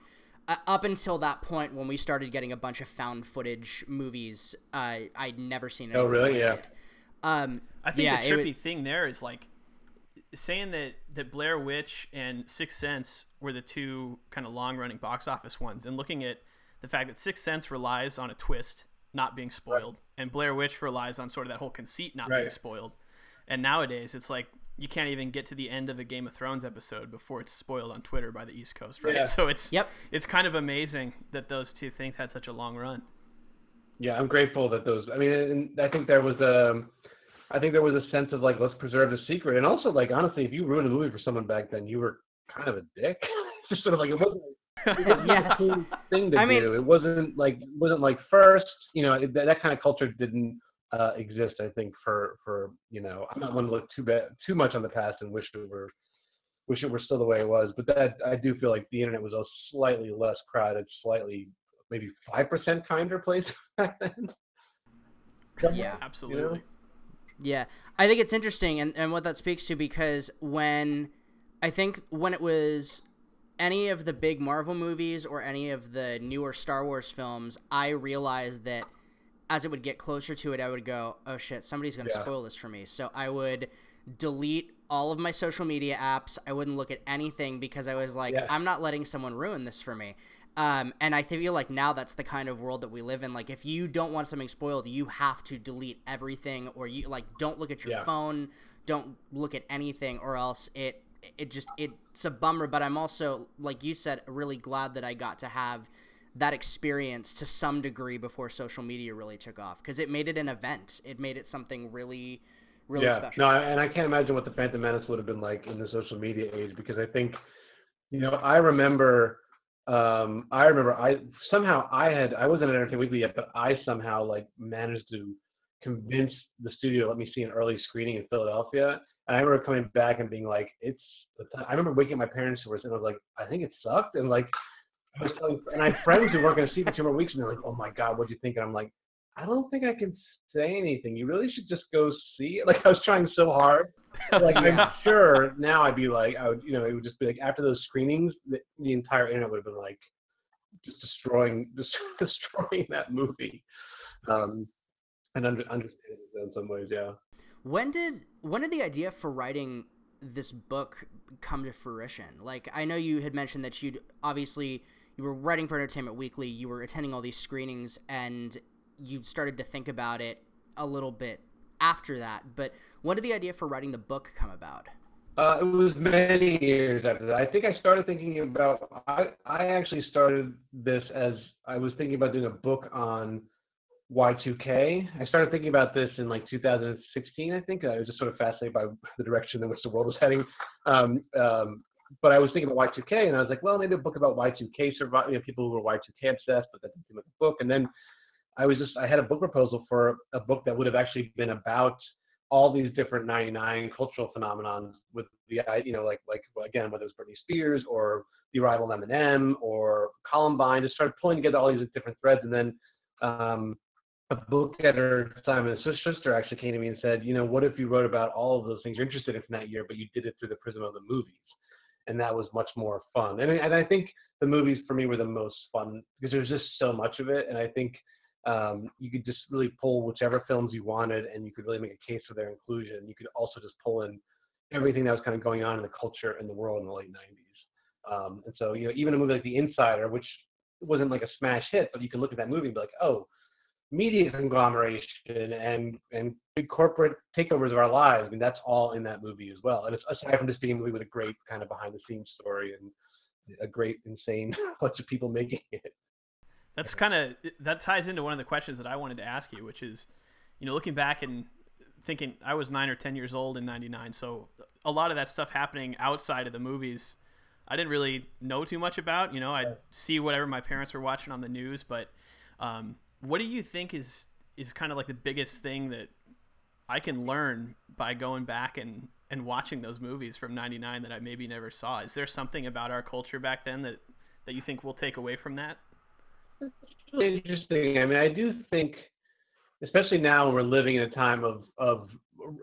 uh, up until that point when we started getting a bunch of found footage movies. Uh, I'd never seen. Anything. Oh, really? like Yeah. it. Um, I think yeah, the trippy would- thing there is like saying that that Blair Witch and Sixth Sense were the two kind of long running box office ones, and looking at the fact that Sixth Sense relies on a twist not being spoiled, and Blair Witch relies on sort of that whole conceit not being spoiled. And nowadays, it's like you can't even get to the end of a Game of Thrones episode before it's spoiled on Twitter by the East Coast, right? Yeah. So it's Yep. it's kind of amazing that those two things had such a long run. Yeah, I'm grateful that those. I mean, and I think there was a, I think there was a sense of like let's preserve the secret, and also like honestly, if you ruined a movie for someone back then, you were kind of a dick. Just sort of like it wasn't. It wasn't Yes. a cool thing to I mean- do. It wasn't like it wasn't like first. You know, it, that, that kind of culture didn't uh, exist. I think for for you know, I'm not one to look too bad too much on the past and wish it were wish it were still the way it was. But that I do feel like the internet was a slightly less crowded, slightly maybe five percent kinder place back then. Yeah. Absolutely. Yeah, I think it's interesting, and, and what that speaks to because when I think when it was any of the big Marvel movies or any of the newer Star Wars films, I realized that as it would get closer to it, I would go, "Oh shit, somebody's gonna Yeah. spoil this for me." So I would delete all of my social media apps. I wouldn't look at anything because I was like, Yeah. I'm not letting someone ruin this for me. Um, and I feel like now that's the kind of world that we live in. Like, if you don't want something spoiled, you have to delete everything, or you like don't look at your Yeah. phone, don't look at anything, or else it it just it's a bummer. But I'm also, like you said, really glad that I got to have that experience to some degree before social media really took off because it made it an event. It made it something really, really yeah. special. No, and I can't imagine what the Phantom Menace would have been like in the social media age because I think, you know, I remember, um, I remember I somehow I had I wasn't at Entertainment Weekly yet, but I somehow like managed to convince the studio to let me see an early screening in Philadelphia. And I remember coming back and being like, it's. I remember waking up my parents who were and I was like, I think it sucked, and like. I was telling, and I have friends who weren't going to see it for two more weeks, and they're like, "Oh my god, what do you think?" And I'm like, "I don't think I can say anything. You really should just go see it." Like I was trying so hard. Like I'm sure now I'd be like, I would, you know, it would just be like after those screenings, the, the entire internet would have been like, just destroying, just destroying that movie, um, and under, understanding it in some ways, yeah. When did when did the idea for writing this book come to fruition? Like I know you had mentioned that you'd obviously you were writing for Entertainment Weekly, you were attending all these screenings and you started to think about it a little bit after that. But when did the idea for writing the book come about? Uh, it was many years after that. I think I started thinking about. I I actually started this as I was thinking about doing a book on Y2K. I started thinking about this in like 2016. I think I was just sort of fascinated by the direction in which the world was heading. Um, um, but I was thinking about Y2K, and I was like, well, maybe a book about Y2K survive, you know, people who were Y2K obsessed, but that didn't seem like a book. And then I was just I had a book proposal for a book that would have actually been about all these different 99 cultural phenomenons with the you know like like again whether it was Britney Spears or the arrival of Eminem or Columbine just started pulling together all these different threads. And then um, a book editor Simon & Schuster actually came to me and said you know what if you wrote about all of those things? You're interested in from that year but you did it through the prism of the movies and that was much more fun and, and I think the movies for me were the most fun because there's just so much of it and I think um, you could just really pull whichever films you wanted and you could really make a case for their inclusion. You could also just pull in everything that was kind of going on in the culture in the world in the late 90s. Um, and so, you know, even a movie like The Insider, which wasn't like a smash hit, but you can look at that movie and be like, oh, media conglomeration and, and big corporate takeovers of our lives. I mean, that's all in that movie as well. And it's aside from just being a movie with a great kind of behind the scenes story and a great, insane bunch of people making it. That's kind of that ties into one of the questions that I wanted to ask you, which is, you know, looking back and thinking I was nine or ten years old in '99, so a lot of that stuff happening outside of the movies, I didn't really know too much about. You know, I'd see whatever my parents were watching on the news, but um, what do you think is is kind of like the biggest thing that I can learn by going back and and watching those movies from '99 that I maybe never saw? Is there something about our culture back then that that you think we'll take away from that? interesting. I mean, I do think, especially now we're living in a time of, of,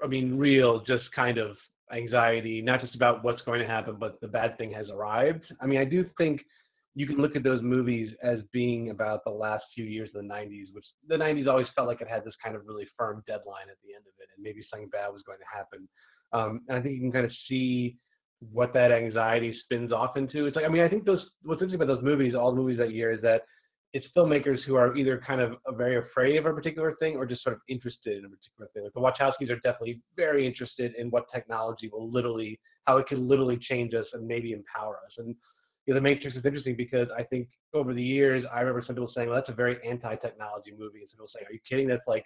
I mean, real just kind of anxiety, not just about what's going to happen, but the bad thing has arrived. I mean, I do think you can look at those movies as being about the last few years of the 90s, which the 90s always felt like it had this kind of really firm deadline at the end of it, and maybe something bad was going to happen. Um, and I think you can kind of see what that anxiety spins off into. It's like, I mean, I think those, what's interesting about those movies, all the movies that year, is that it's filmmakers who are either kind of very afraid of a particular thing or just sort of interested in a particular thing. Like the Wachowskis are definitely very interested in what technology will literally, how it can literally change us and maybe empower us. And you know, The Matrix is interesting because I think over the years, I remember some people saying, well, that's a very anti-technology movie. And some people saying, are you kidding? That's like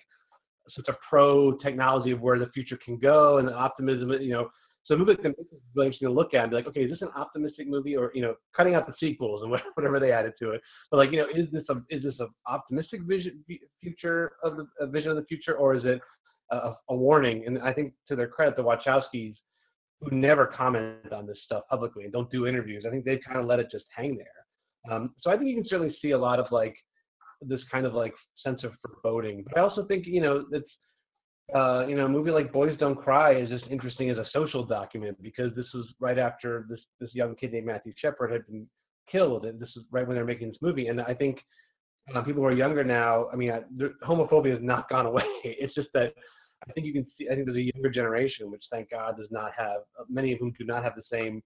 such a pro-technology of where the future can go and the optimism, you know. So a movie like The Matrix is really interesting to look at and be like, okay, is this an optimistic movie or, you know, cutting out the sequels and whatever they added to it. But like, you know, is this a, is this an optimistic vision, future of the, vision of the future or is it a, a warning? And I think to their credit, the Wachowskis, who never comment on this stuff publicly and don't do interviews. I think they've kind of let it just hang there. Um, so I think you can certainly see a lot of like this kind of like sense of foreboding. But I also think you know it's uh, you know a movie like Boys Don't Cry is just interesting as a social document because this was right after this this young kid named Matthew Shepard had been killed, and this is right when they're making this movie. And I think uh, people who are younger now, I mean, I, homophobia has not gone away. It's just that I think you can see. I think there's a younger generation, which thank God does not have many of whom do not have the same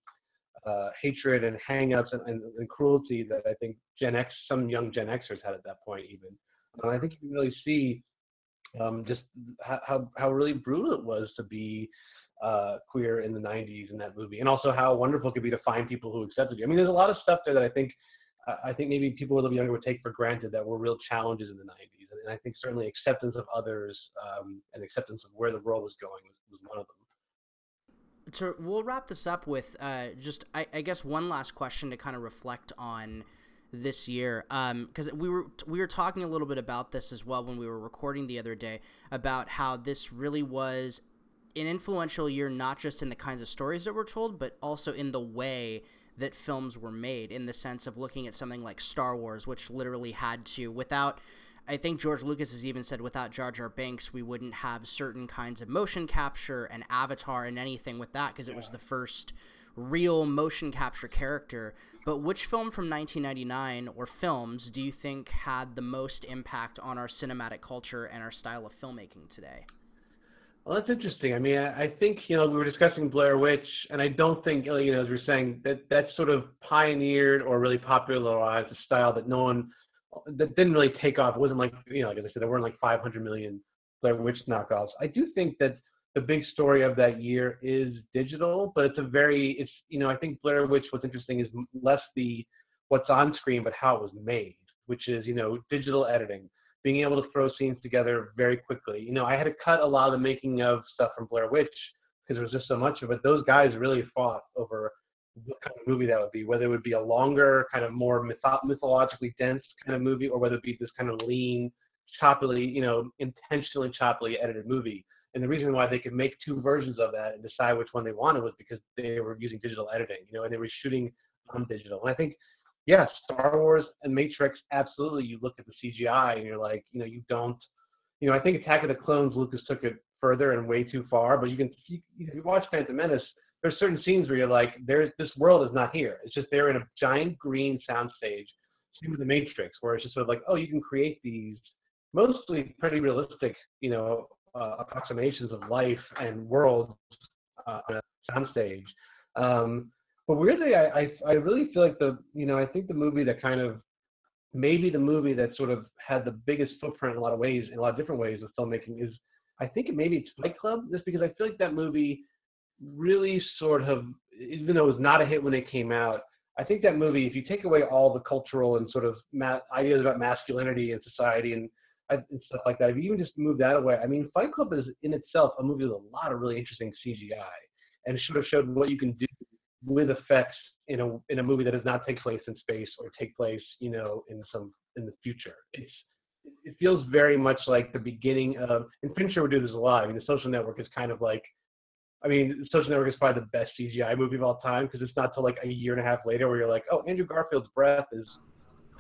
uh, hatred and hangups and, and, and, cruelty that I think Gen X, some young Gen Xers had at that point, even. And I think you can really see um, just how, how really brutal it was to be uh, queer in the 90s in that movie, and also how wonderful it could be to find people who accepted you. I mean, there's a lot of stuff there that I think I think maybe people a little younger would take for granted that were real challenges in the 90s. And I think certainly acceptance of others um, and acceptance of where the world was going was, one of them. So we'll wrap this up with uh, just, I, I, guess, one last question to kind of reflect on this year, because um, we were we were talking a little bit about this as well when we were recording the other day about how this really was an influential year, not just in the kinds of stories that were told, but also in the way that films were made in the sense of looking at something like Star Wars, which literally had to, without, I think George Lucas has even said, without Jar Jar Binks, we wouldn't have certain kinds of motion capture and Avatar and anything with that because it was the first real motion capture character. But which film from 1999 or films do you think had the most impact on our cinematic culture and our style of filmmaking today? Well, that's interesting. I mean, I, think you know we were discussing Blair Witch, and I don't think you know as we are saying that that sort of pioneered or really popularized a style that no one that didn't really take off. It wasn't like you know, like I said, there weren't like 500 million Blair Witch knockoffs. I do think that the big story of that year is digital, but it's a very it's you know I think Blair Witch. What's interesting is less the what's on screen, but how it was made, which is you know digital editing being able to throw scenes together very quickly. You know, I had to cut a lot of the making of stuff from Blair Witch because there was just so much of it. Those guys really fought over what kind of movie that would be, whether it would be a longer, kind of more mytho- mythologically dense kind of movie, or whether it be this kind of lean, choppily, you know, intentionally choppily edited movie. And the reason why they could make two versions of that and decide which one they wanted was because they were using digital editing, you know, and they were shooting on digital. And I think yeah, Star Wars and Matrix, absolutely. You look at the CGI and you're like, you know, you don't, you know, I think Attack of the Clones, Lucas took it further and way too far. But you can, you, you watch Phantom Menace, there's certain scenes where you're like, there's this world is not here. It's just they're in a giant green soundstage. Same with the Matrix, where it's just sort of like, oh, you can create these mostly pretty realistic, you know, uh, approximations of life and worlds uh, on a soundstage. Um, but weirdly, I, I, I really feel like the you know I think the movie that kind of maybe the movie that sort of had the biggest footprint in a lot of ways in a lot of different ways of filmmaking is I think it maybe it's Fight Club just because I feel like that movie really sort of even though it was not a hit when it came out I think that movie if you take away all the cultural and sort of ma- ideas about masculinity and society and and stuff like that. If you even just move that away, I mean, Fight Club is in itself a movie with a lot of really interesting CGI, and sort of showed what you can do with effects in a in a movie that does not take place in space or take place, you know, in some in the future. It's it feels very much like the beginning of and Fincher would do this a lot. I mean, The Social Network is kind of like, I mean, Social Network is probably the best CGI movie of all time because it's not till like a year and a half later where you're like, oh, Andrew Garfield's breath is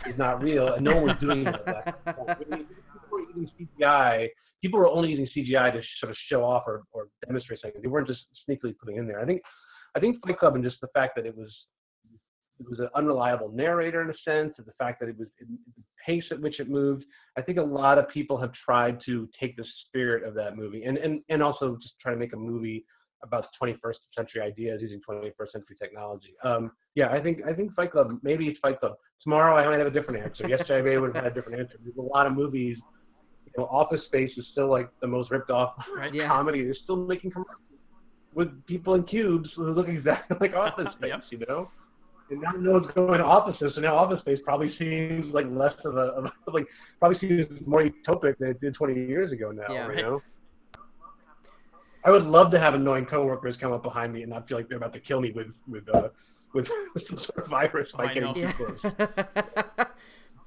is not real, and no one was doing it at that point. people were using CGI. People were only using CGI to sort of show off or, or demonstrate something. They weren't just sneakily putting in there. I think I think Fight Club and just the fact that it was it was an unreliable narrator in a sense, and the fact that it was it, the pace at which it moved. I think a lot of people have tried to take the spirit of that movie and and and also just try to make a movie about 21st century ideas using 21st century technology. Um, yeah, I think I think Fight Club. Maybe it's Fight Club. Tomorrow I might have a different answer. Yesterday I would have had a different answer. There's a lot of movies. You know, Office Space is still like the most ripped off Right. Yeah. comedy. They're still making commercials with people in cubes who look exactly like Office Space. Yep. You know. And now no one's going to offices, so now Office Space probably seems like less of a, of a like probably seems more utopic than it did 20 years ago now. Yeah. you know. I would love to have annoying coworkers come up behind me and not feel like they're about to kill me with with uh, with, with some sort of virus Oh, by I getting know. too close.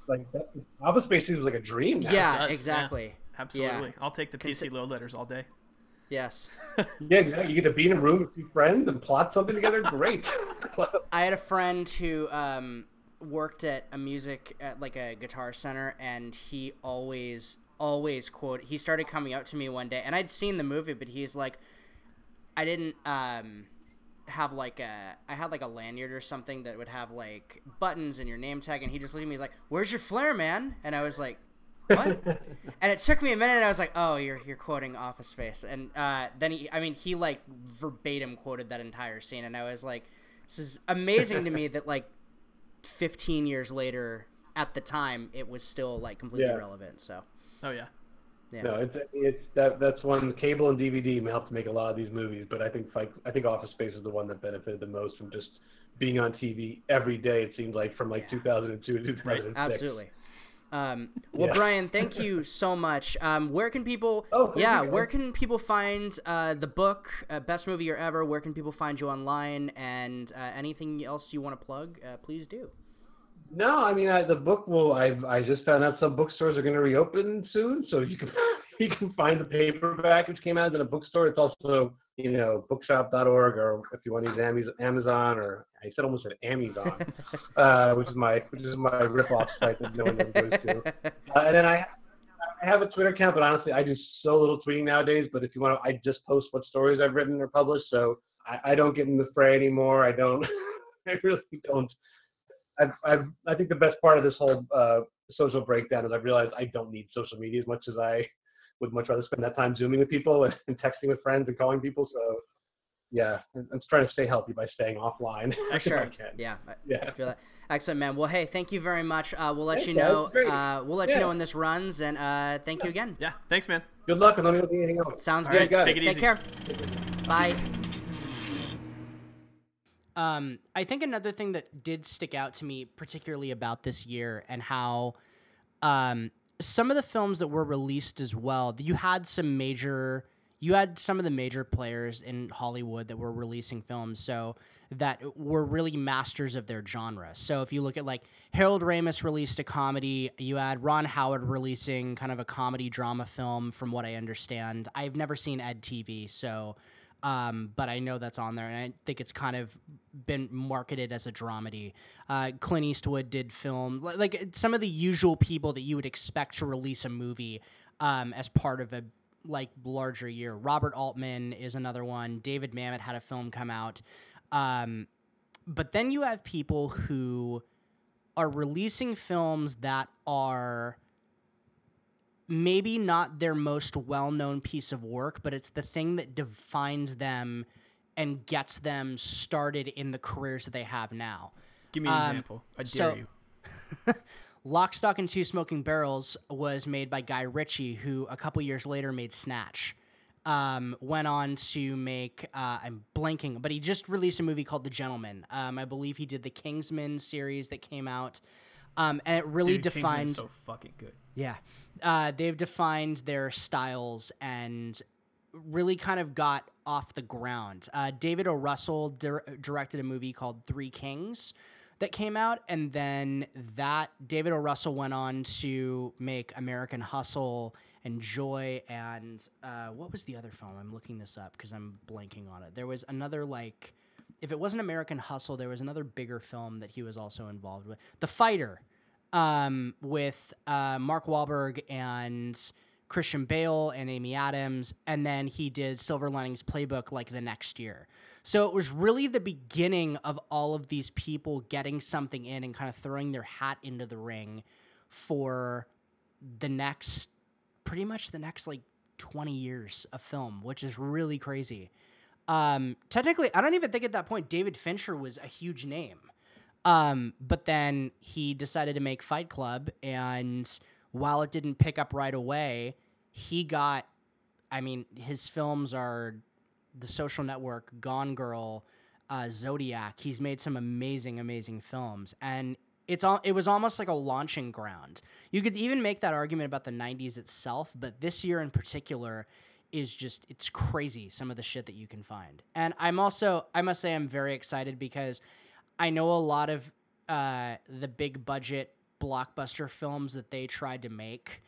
Like that, Office Space seems like a dream. Now. yeah, does, yeah. exactly. Absolutely. I'll take the PC load letters all day. Yes. Yeah, exactly. You get to be in a room with two friends and plot something together. Great. I had a friend who um, worked at a music at like a guitar center, and he always always quote. He started coming up to me one day, and I'd seen the movie, but he's like, I didn't um, have like a I had like a lanyard or something that would have like buttons and your name tag, and he just looked at me. He's like, "Where's your flair, man?" And I was like. What? and it took me a minute, and I was like, "Oh, you're you're quoting Office Space." And uh, then he, I mean, he like verbatim quoted that entire scene, and I was like, "This is amazing to me that like 15 years later, at the time, it was still like completely Yeah. relevant." So, Oh yeah. yeah, No, it's it's that that's one cable and DVD helped make a lot of these movies, but I think Fight, I think Office Space is the one that benefited the most from just being on TV every day. It seemed like from like 2002 to 2006. Right. absolutely. Um, well, Yeah. Brian, thank you so much. Um, where can people? Oh, yeah, where can people find uh, the book, uh, best movie year ever? Where can people find you online? And uh, anything else you want to plug? Uh, please do. No, I mean I, the book will. I've I just found out some bookstores are going to reopen soon, so you can you can find the paperback which came out in a bookstore. It's also you know bookshop.org or if you want to use Amaz- Amazon or I said almost said Amazon, uh, which is my which is my rip-off site that no one ever goes to. Uh, and then I I have a Twitter account, but honestly I do so little tweeting nowadays. But if you want to, I just post what stories I've written or published, so I, I don't get in the fray anymore. I don't. I really don't. I've, I've, I think the best part of this whole uh, social breakdown is I've realized I don't need social media as much as I would much rather spend that time zooming with people and, and texting with friends and calling people. So, yeah, I'm I'm trying to stay healthy by staying offline. For if sure. I can. Yeah. I, Yeah. I feel that. Excellent, man. Well, hey, thank you very much. Uh, we'll let Thanks, you know. Uh, we'll let you know when this runs, and uh, thank you again. Yeah. Thanks, man. Good luck and let me know if you need anything else. Sounds All good. right, take it. it Take easy. care. Bye. Um, I think another thing that did stick out to me, particularly about this year, and how um, some of the films that were released as well, you had some major, you had some of the major players in Hollywood that were releasing films, so that were really masters of their genre. So if you look at like Harold Ramis released a comedy, you had Ron Howard releasing kind of a comedy drama film, from what I understand. I've never seen EDtv, so um, but I know that's on there, and I think it's kind of been marketed as a dramedy. Uh, Clint Eastwood did film li- like some of the usual people that you would expect to release a movie um, as part of a like larger year. Robert Altman is another one. David Mamet had a film come out, um, but then you have people who are releasing films that are maybe not their most well-known piece of work, but it's the thing that defines them and gets them started in the careers that they have now. Give me an Um, example. I dare so- you. Lock, Stock, and Two Smoking Barrels was made by Guy Ritchie, who a couple years later made Snatch. Um, went on to make, uh, I'm blanking, but he just released a movie called The Gentleman. Um, I believe he did the Kingsman series that came out. Um, and it really Dude, defined. so fucking good. Yeah. Uh, they've defined their styles and really kind of got off the ground. Uh, David O. Russell dir- directed a movie called Three Kings that came out, and then that David O. Russell went on to make American Hustle and Joy, and uh, what was the other film? I'm looking this up because I'm blanking on it. There was another like, if it wasn't American Hustle, there was another bigger film that he was also involved with, The Fighter um, with uh, Mark Wahlberg and Christian Bale and Amy Adams, and then he did Silver Linings Playbook like the next year. So it was really the beginning of all of these people getting something in and kind of throwing their hat into the ring for the next, pretty much the next like 20 years of film, which is really crazy. Um, technically, I don't even think at that point David Fincher was a huge name. Um, but then he decided to make Fight Club, and while it didn't pick up right away, he got. I mean, his films are The Social Network, Gone Girl, uh, Zodiac. He's made some amazing, amazing films, and it's all. It was almost like a launching ground. You could even make that argument about the '90s itself, but this year in particular is just it's crazy some of the shit that you can find. And I'm also I must say I'm very excited because I know a lot of uh, the big budget blockbuster films that they tried to make.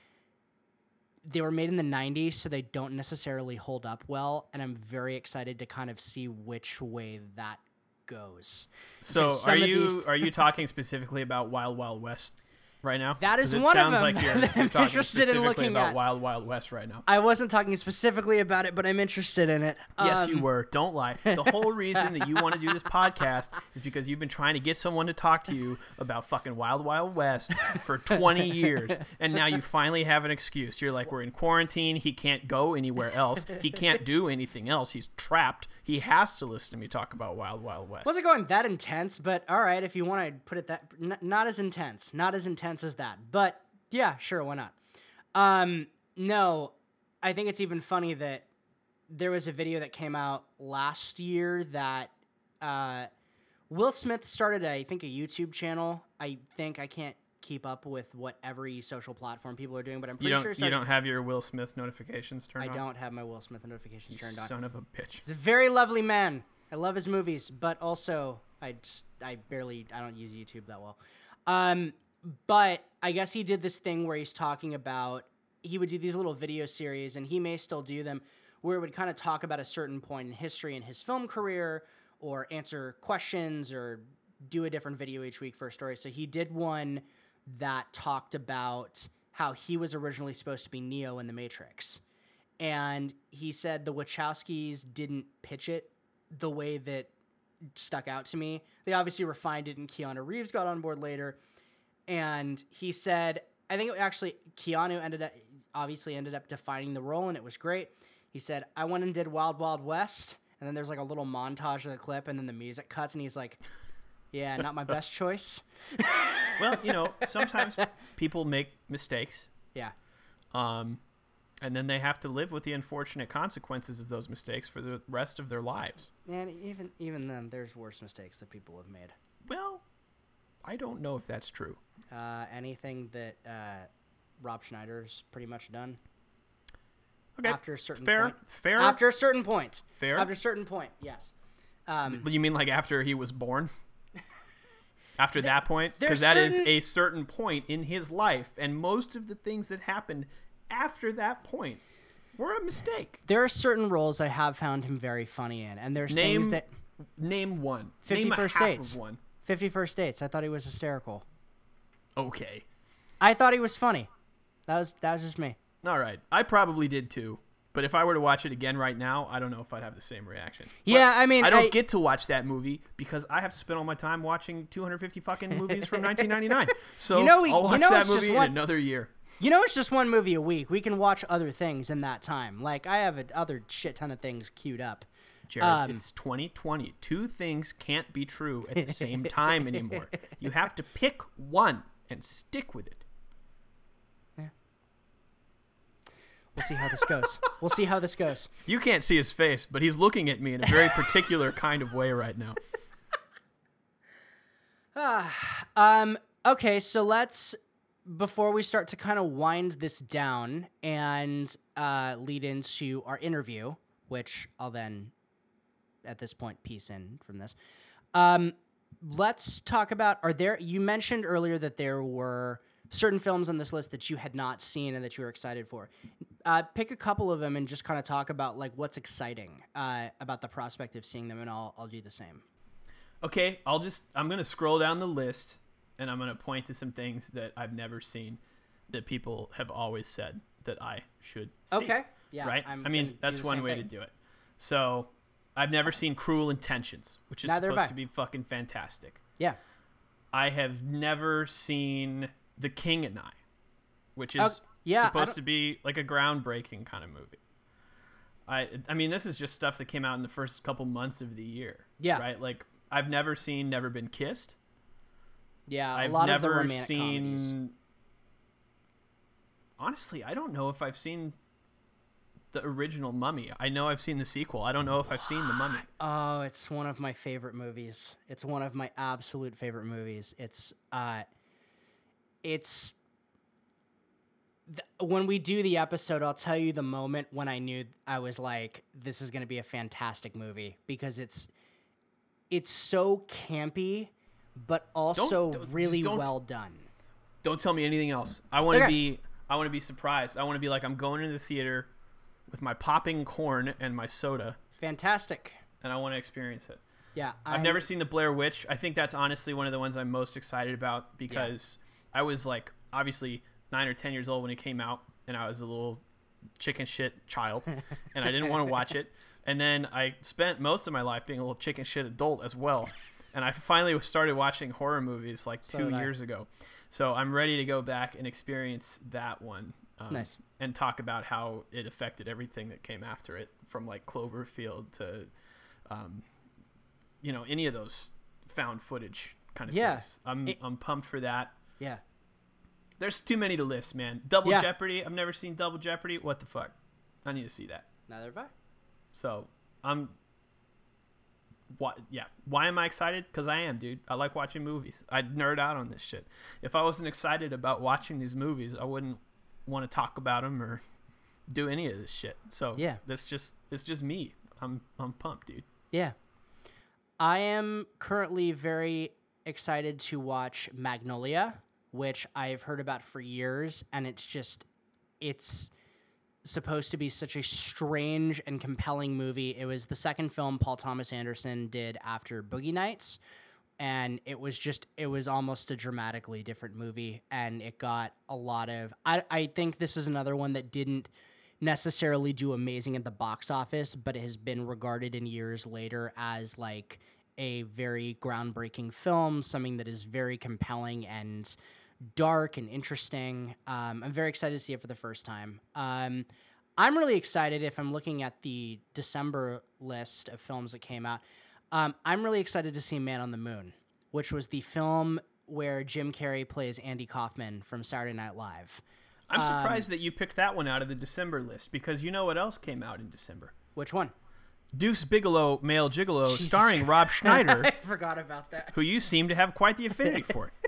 They were made in the 90s, so they don't necessarily hold up well. And I'm very excited to kind of see which way that goes. So, are you these- are you talking specifically about Wild Wild West right now? That is one of them like you're, that you're I'm interested in looking about at. Wild Wild West right now. I wasn't talking specifically about it, but I'm interested in it. Yes, you Um, were. Don't lie. The whole reason that you want to do this podcast is because you've been trying to get someone to talk to you about fucking Wild Wild West for 20 years. And now you finally have an excuse. You're like, we're in quarantine. He can't go anywhere else. He can't do anything else. He's trapped. He has to listen to me talk about Wild Wild West. Wasn't going that intense, but all right, if you want to put it that, n- not as intense, not as intense as that, but yeah, sure, why not? Um, no, I think it's even funny that there was a video that came out last year that uh, Will Smith started, a, I think, a YouTube channel. I think I can't keep up with what every social platform people are doing, but I'm pretty You don't, sure. you don't have your Will Smith notifications turned I on? don't have my Will Smith notifications turned on. Son of a bitch. He's a very lovely man. I love his movies, but also I just I barely I don't use YouTube that well. Um, but I guess he did this thing where he's talking about he would do these little video series, and he may still do them, where it would kind of talk about a certain point in history in his film career, or answer questions, or do a different video each week for a story. So he did one that talked about how he was originally supposed to be Neo in the Matrix and he said the Wachowskis didn't pitch it the way that stuck out to me. They obviously refined it, and Keanu Reeves got on board later. And he said, I think it actually Keanu ended up obviously ended up defining the role, and it was great. He said, I went and did Wild Wild West, and then there's like a little montage of the clip, and then the music cuts, and he's like, Yeah, not my best choice. well, you know, sometimes people make mistakes. Yeah. Um, and then they have to live with the unfortunate consequences of those mistakes for the rest of their lives. And even even then, there's worse mistakes that people have made. Well, I don't know if that's true. Uh, anything that uh, Rob Schneider's pretty much done. Okay, After a certain fair, point. fair. After a certain point. Fair. After a certain point, yes. Um, you mean like after he was born? After that point? Because that is certain- a certain point in his life, and most of the things that happened after that point were a mistake. there are certain roles I have found him very funny in, and there's things that name one. Fifty name a First half Dates. one. Fifty First Dates. I thought he was hysterical. Okay. I thought he was funny. That was that was just me. All right. I probably did too. But if I were to watch it again right now, I don't know if I'd have the same reaction. But Yeah, I mean, I don't I- get to watch that movie because I have to spend all my time watching 250 fucking movies from 1999. So You know, we- I'll you know that it's just movie in another year. You know, it's just one movie a week. We can watch other things in that time. Like I have a other shit ton of things queued up. Jared, Um, it's 2020. Two things can't be true at the same time anymore. You have to pick one and stick with it. We'll see how this goes. we'll see how this goes. You can't see his face, but he's looking at me in a very particular kind of way right now. Um. Okay, so let's before we start to kind of wind this down and uh, lead into our interview, which I'll then at this point piece in from this. Um, let's talk about are there you mentioned earlier that there were certain films on this list that you had not seen and that you were excited for uh, pick a couple of them and just kind of talk about like what's exciting uh, about the prospect of seeing them and I'll, I'll do the same Okay, I'll just I'm gonna scroll down the list and I'm gonna point to some things that I've never seen that people have always said that I should see. Okay. Yeah, Right. I'm I mean, that's one way thing. to do it. So, I've never seen Cruel Intentions, which is Neither supposed to be fucking fantastic. Yeah. I have never seen The King and I, which is Oh, yeah, supposed to be like a groundbreaking kind of movie. I I mean, this is just stuff that came out in the first couple months of the year. Yeah. Right. Like I've never seen Never Been Kissed. Yeah, a I've lot of the romantic seen. comedies. Honestly, I don't know if I've seen the original Mummy. I know I've seen the sequel. I don't know if I've seen the Mummy. Oh, it's one of my favorite movies. It's one of my absolute favorite movies. It's uh it's th- when we do the episode, I'll tell you the moment when I knew I was like this is going to be a fantastic movie because it's it's so campy but also don't- really don't- well done. Don't tell me anything else. I want to Okay. be. I want to be surprised. I want to be like I'm going into the theater with my popping corn and my soda, Fantastic. and I want to experience it. Yeah, I've I'm- never seen the Blair Witch. I think that's honestly one of the ones I'm most excited about because I was like obviously nine or ten years old when it came out, and I was a little chicken shit child, and I didn't want to watch it. And then I spent most of my life being a little chicken shit adult as well, and I finally started watching horror movies like So two did I. years ago. So I'm ready to go back and experience that one. Um, Nice. And talk about how it affected everything that came after it, from like Cloverfield to um, you know any of those found footage kind of Yeah. things. I'm It- I'm pumped for that. Yeah. There's too many to list, man. Double Yeah. Jeopardy. I've never seen Double Jeopardy. What the fuck? I need to see that. Neither have I. So I'm. What? Yeah. Why am I excited? Because I am, dude. I like watching movies. I nerd out on this shit. If I wasn't excited about watching these movies, I wouldn't want to talk about them or do any of this shit. So Yeah. that's just it's just me. I'm I'm pumped, dude. Yeah. I am currently very excited to watch Magnolia, which I've heard about for years, and it's just it's supposed to be such a strange and compelling movie. It was the second film Paul Thomas Anderson did after Boogie Nights, and it was just it was almost a dramatically different movie, and it got a lot of. I I think this is another one that didn't necessarily do amazing at the box office, but it has been regarded in years later as like a very groundbreaking film, something that is very compelling and dark and interesting. Um, I'm very excited to see it for the first time. Um, I'm really excited if I'm looking at the December list of films that came out. Um, I'm really excited to see Man on the Moon, which was the film where Jim Carrey plays Andy Kaufman from Saturday Night Live. I'm Um, surprised that you picked that one out of the December list because you know what else came out in December? Which one? Deuce Bigalow, Male Gigolo, Jesus starring Rob Schneider, I forgot about that. who you seem to have quite the affinity for.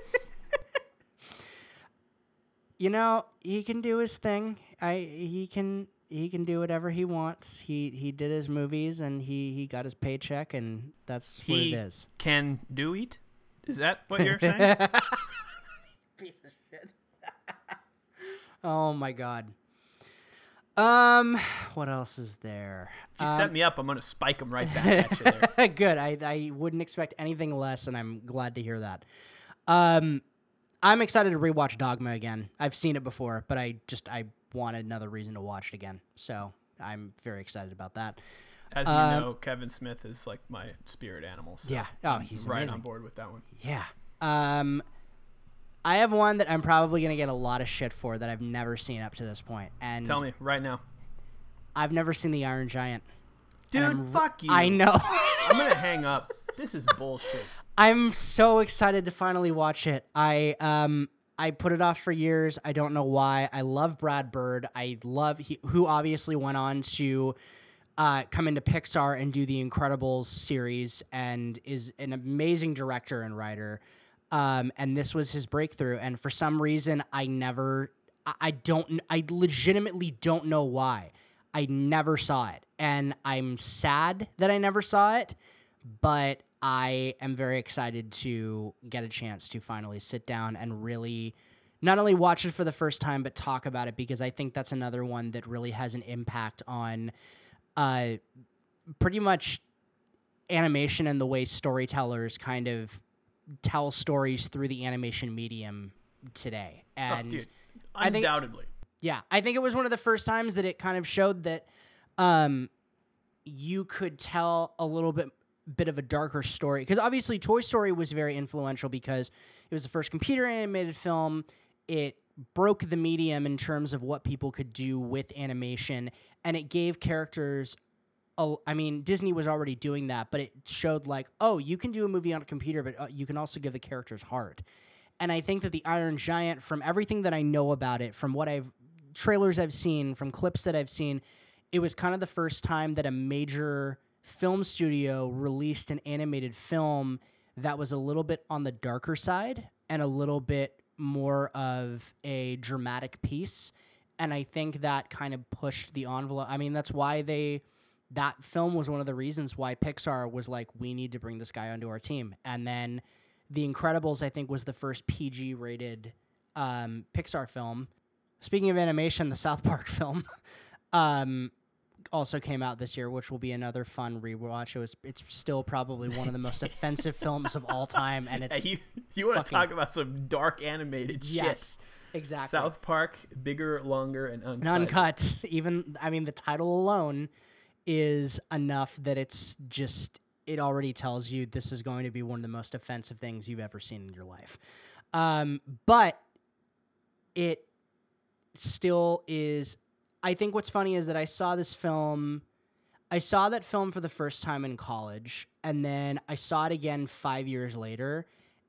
you know he can do his thing i he can he can do whatever he wants he he did his movies and he he got his paycheck and that's what it is can do it. Is that what you're saying? piece of shit oh my god um what else is there If you Um, set me up, I'm gonna spike him right back at you there. Good. I, I wouldn't expect anything less, and I'm glad to hear that. Um, I'm excited to rewatch Dogma again. I've seen it before, but I just I wanted another reason to watch it again. So I'm very excited about that. As you Um, know, Kevin Smith is like my spirit animal. So Yeah. Oh, he's right amazing. on board with that one. Yeah. Um, I have one that I'm probably gonna get a lot of shit for that I've never seen up to this point. and Tell me right now, I've never seen The Iron Giant. dude. Fuck you. I know. I'm gonna hang up. This is bullshit. I'm so excited to finally watch it. I um I put it off for years. I don't know why. I love Brad Bird. I love he, who obviously went on to uh, come into Pixar and do the Incredibles series and is an amazing director and writer. Um, and this was his breakthrough. And for some reason, I never, I, I don't, I legitimately don't know why. I never saw it. And I'm sad that I never saw it, but I am very excited to get a chance to finally sit down and really not only watch it for the first time, but talk about it because I think that's another one that really has an impact on uh, pretty much animation and the way storytellers kind of tell stories through the animation medium today. Oh, And dude, I think- Yeah, I think it was one of the first times that it kind of showed that um, you could tell a little bit bit of a darker story because obviously Toy Story was very influential because it was the first computer animated film. It broke the medium in terms of what people could do with animation and it gave characters a, I mean Disney was already doing that but it showed like oh you can do a movie on a computer but uh, you can also give the characters heart. And I think that the Iron Giant from everything that I know about it from what I've trailers I've seen from clips that I've seen it was kind of the first time that a major film studio released an animated film that was a little bit on the darker side and a little bit more of a dramatic piece. And I think that kind of pushed the envelope. I mean, that's why they that film was one of the reasons why Pixar was like, we need to bring this guy onto our team. And then The Incredibles, I think, was the first PG rated um, Pixar film. Speaking of animation, the South Park film um, also came out this year, which will be another fun rewatch. It was it's still probably one of the most offensive films of all time, and it's you you want to talk about some dark animated shit. yes, exactly. South Park, bigger, longer, and uncut. and uncut. Even I mean, the title alone is enough that it's just it already tells you this is going to be one of the most offensive things you've ever seen in your life. Um, but it still is. I think what's funny is that I saw this film. I saw that film for the first time in college, and then I saw it again five years later,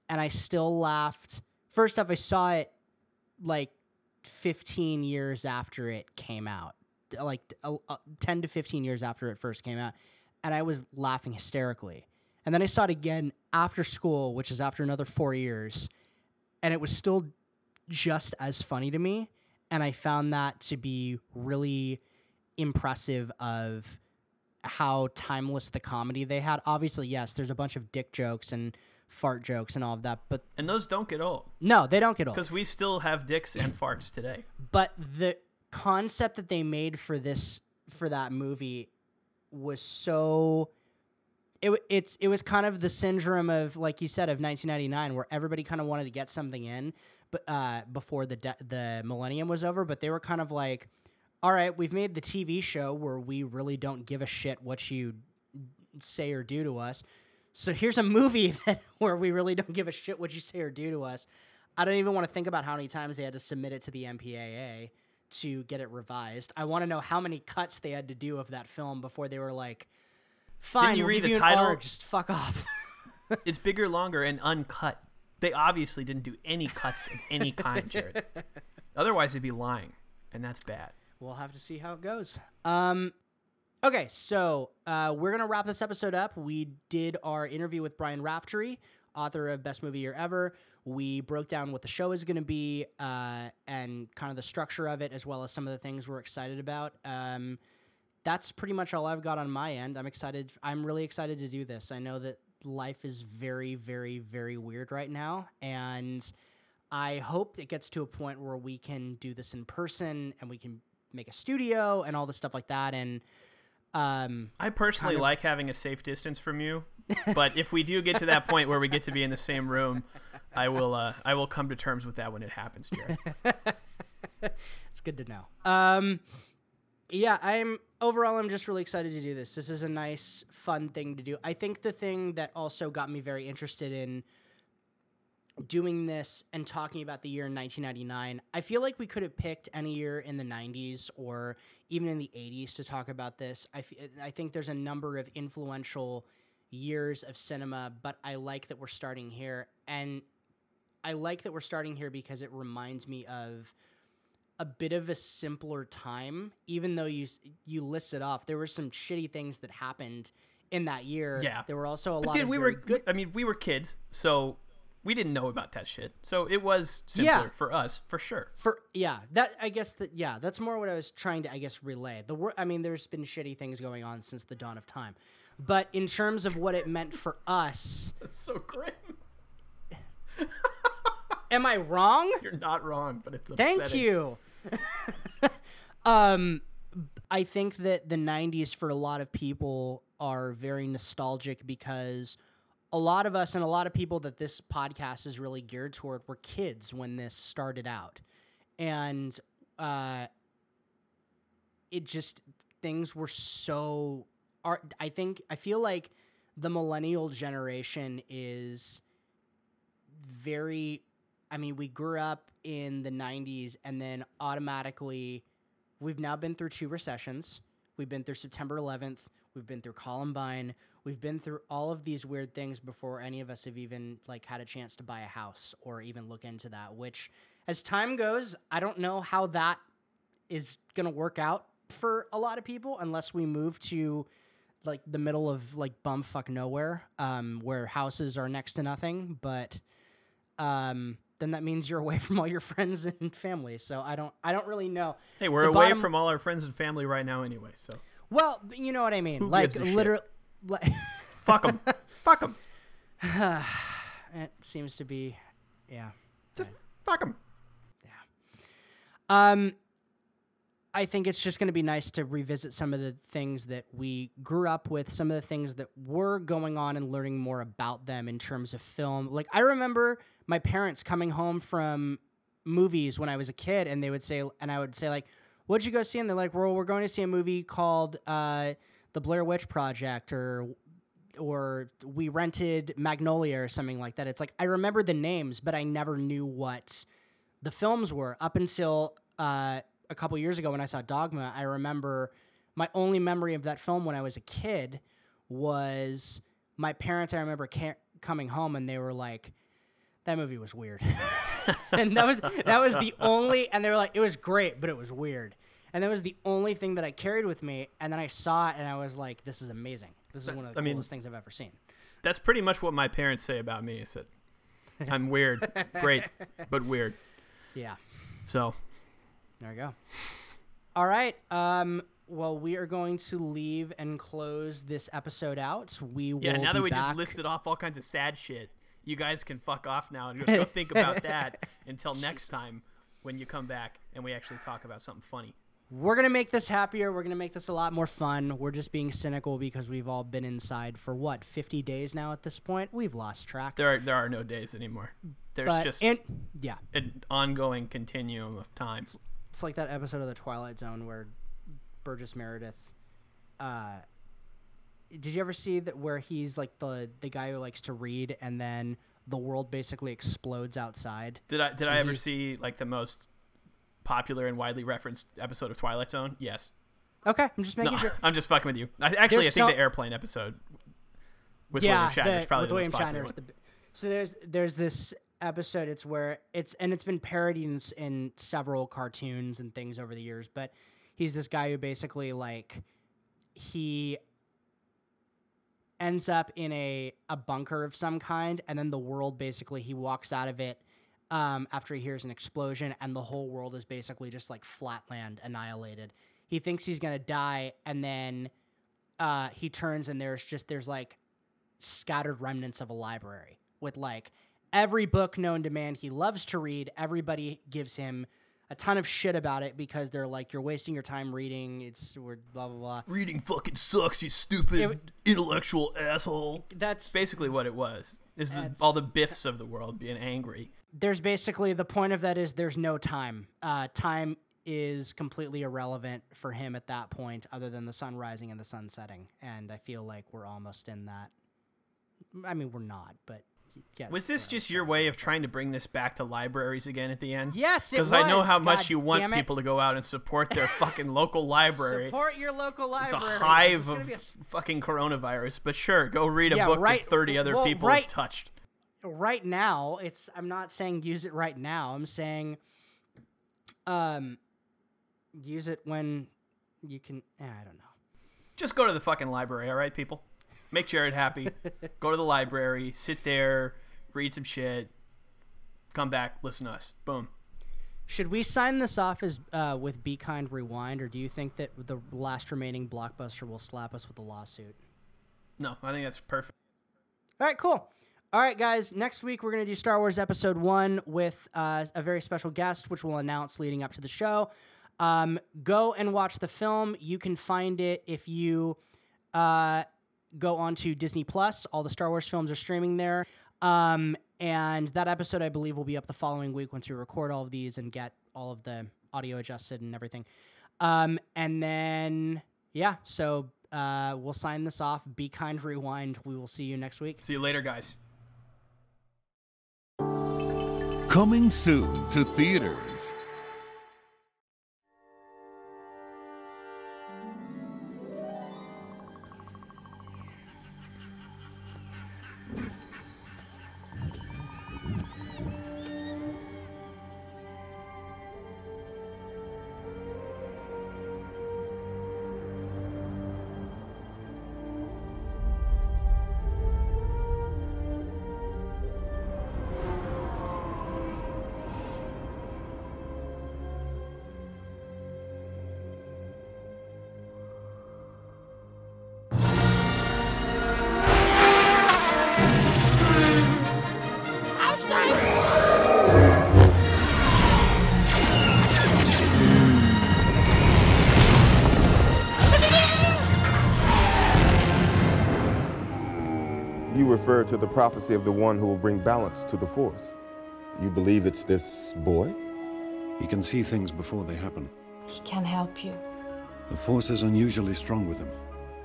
and I still laughed. First off, I saw it like 15 years after it came out, like uh, uh, 10 to 15 years after it first came out, and I was laughing hysterically. And then I saw it again after school, which is after another four years, and it was still just as funny to me. And I found that to be really impressive of how timeless the comedy they had. Obviously, yes, there's a bunch of dick jokes and fart jokes and all of that, but And those don't get old no, they don't get old. because we still have dicks and farts today. But the concept that they made for this for that movie was so it it's it was kind of the syndrome of like you said of 1999 where everybody kind of wanted to get something in but uh before the de- the millennium was over but they were kind of like all right we've made the TV show where we really don't give a shit what you say or do to us so here's a movie that where we really don't give a shit what you say or do to us I don't even want to think about how many times they had to submit it to the MPAA to get it revised. I want to know how many cuts they had to do of that film before they were like, "Fine, you we'll read the you title? Just fuck off." it's bigger, longer, and uncut. They obviously didn't do any cuts of any kind, Jared. Otherwise, they'd be lying, and that's bad. we'll have to see how it goes. Um, okay, so uh, we're gonna wrap this episode up. We did our interview with Brian Raftery, author of Best Movie Year Ever. We broke down what the show is going to be uh, and kind of the structure of it, as well as some of the things we're excited about. Um, that's pretty much all I've got on my end. I'm excited. I'm really excited to do this. I know that life is very, very, very weird right now, and I hope it gets to a point where we can do this in person and we can make a studio and all the stuff like that. And um, I personally kind of- like having a safe distance from you, but if we do get to that point where we get to be in the same room, I will uh, I will come to terms with that when it happens, Jared. it's good to know. Um, yeah, I'm overall. I'm just really excited to do this. This is a nice, fun thing to do. I think the thing that also got me very interested in doing this and talking about the year 1999, I feel like we could have picked any year in the 90s or even in the 80s to talk about this. I, f- I think there's a number of influential years of cinema, but I like that we're starting here. And I like that we're starting here because it reminds me of a bit of a simpler time. Even though you you listed off, there were some shitty things that happened in that year. Yeah. there were also a But lot dude, of we were good. I mean, we were kids, so we didn't know about that shit. So it was simpler Yeah. for us, for sure. For yeah, that I guess that yeah, that's more what I was trying to I guess relay. The wor- I mean, there's been shitty things going on since the dawn of time, but in terms of what it meant for us, That's so grim. am I wrong? You're not wrong, but it's upsetting. Thank you. um, I think that the '90s for a lot of people are very nostalgic because a lot of us and a lot of people that this podcast is really geared toward were kids when this started out, and uh, it just things were so. Are I think I feel like the millennial generation is very. I mean, we grew up in the '90s, and then automatically, we've now been through two recessions. We've been through September 11th. We've been through Columbine. We've been through all of these weird things before any of us have even like had a chance to buy a house or even look into that. Which, as time goes, I don't know how that is gonna work out for a lot of people unless we move to like the middle of like bumfuck nowhere, um, where houses are next to nothing. But um, then that means you're away from all your friends and family. So I don't, I don't really know. Hey, we're The away bottom- from all our friends and family right now anyway, so Well, you know what I mean. Who like gives a shit? literally, like, fuck them. fuck them. it seems to be, yeah. Just fuck them. Yeah. Um, I think it's just going to be nice to revisit some of the things that we grew up with, some of the things that were going on, and learning more about them in terms of film. Like I remember my parents coming home from movies when I was a kid, and they would say, and I would say like, "What'd you go see?" And they're like, "Well, we're going to see a movie called uh, The Blair Witch Project," or or we rented Magnolia or something like that. It's like I remember the names, but I never knew what the films were up until uh, a couple years ago when I saw Dogma. I remember my only memory of that film when I was a kid was my parents. I remember ca- coming home and they were like, "That movie was weird," and that was that was the only. And they were like, "It was great, but it was weird." And that was the only thing that I carried with me. And then I saw it and I was like, "This is amazing. This is one of the I mean- coolest things I've ever seen." That's pretty much what my parents say about me. Is that I'm weird, great, but weird. Yeah. So There we go. All right. Um, well, we are going to leave and close this episode out. We will yeah, now that we just listed off all kinds of sad shit, you guys can fuck off now and go think about that until next time when you come back and we actually talk about something funny. We're gonna make this happier. We're gonna make this a lot more fun. We're just being cynical because we've all been inside for what, 50 days now at this point. We've lost track. There are there are no days anymore. There's But- just and- yeah. an ongoing continuum of time. It's like that episode of The Twilight Zone where Burgess Meredith. Uh, did you ever see that where he's like the the guy who likes to read and then the world basically explodes outside? Did I did I ever see like the most popular and widely referenced episode of Twilight Zone? Yes. Okay, I'm just making no, sure. I'm just fucking with you. I, actually, There's I think so- the airplane episode with yeah, William Shatner is the- probably with the William Shatner. the- so there's there's this episode. It's where it's and it's been parodied in, several cartoons and things over the years. But he's this guy who basically like he ends up in a a bunker of some kind, and then the world basically he walks out of it. Um, after he hears an explosion, and the whole world is basically just like flatland annihilated. He thinks he's gonna die, and then uh, he turns and there's just there's like scattered remnants of a library with like every book known to man he loves to read. Everybody gives him a ton of shit about it because they're like, "You're wasting your time reading. It's we're blah blah blah." Reading fucking sucks, you stupid It- intellectual asshole. That's basically what it was. Is the, all the biffs of the world being angry? There's basically the point of that is there's no time. Uh, time is completely irrelevant for him at that point, other than the sun rising and the sun setting. And I feel like we're almost in that. I mean, we're not, but Was this just your way of trying to bring this back to libraries again at the end? Yes, it Because I know how much you want people to go out and support their fucking local library. Support your local library. It's a. Hive of a fucking coronavirus. But sure, go read a Yeah, book right- that 30 other well, people right- have touched. right now it's i'm not saying use it right now i'm saying um use it when you can eh, i don't know Just go to the fucking library, all right, people? Make Jared happy. go to the library, sit there, read some shit, come back, listen to us. Boom. should we sign this off as uh, with be kind rewind or do you think that the last remaining blockbuster will slap us with a lawsuit No, I think that's perfect. all right cool all right guys next week we're going to do star wars episode one with uh, a very special guest which we'll announce leading up to the show um, go and watch the film you can find it if you uh, go on to Disney Plus. All the Star Wars films are streaming there. Um, and that episode, I believe, will be up the following week once we record all of these and get all of the audio adjusted and everything. Um, and then yeah, so uh, we'll sign this off. Be kind, rewind. We will see you next week. See you later, guys. Coming soon to theaters. Refer to the prophecy of the one who will bring balance to the force. You believe it's this boy? He can see things before they happen. He can help you. The force is unusually strong with him.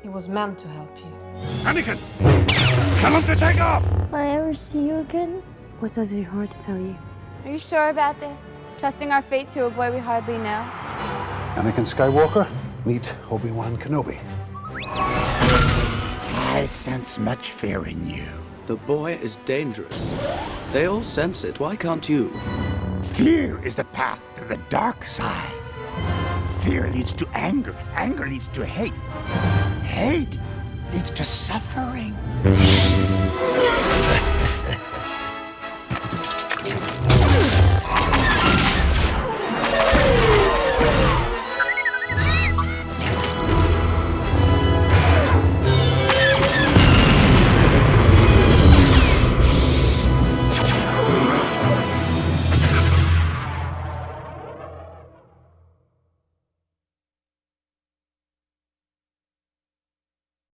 He was meant to help you. Anakin! Tell him to take off! Will I ever see you again? What does your heart tell you? Are you sure about this? Trusting our fate to a boy we hardly know? Anakin Skywalker, meet Obi-Wan Kenobi. I sense much fear in you. The boy is dangerous. They all sense it. Why can't you? Fear is the path to the dark side. Fear leads to anger. Anger leads to hate. Hate leads to suffering.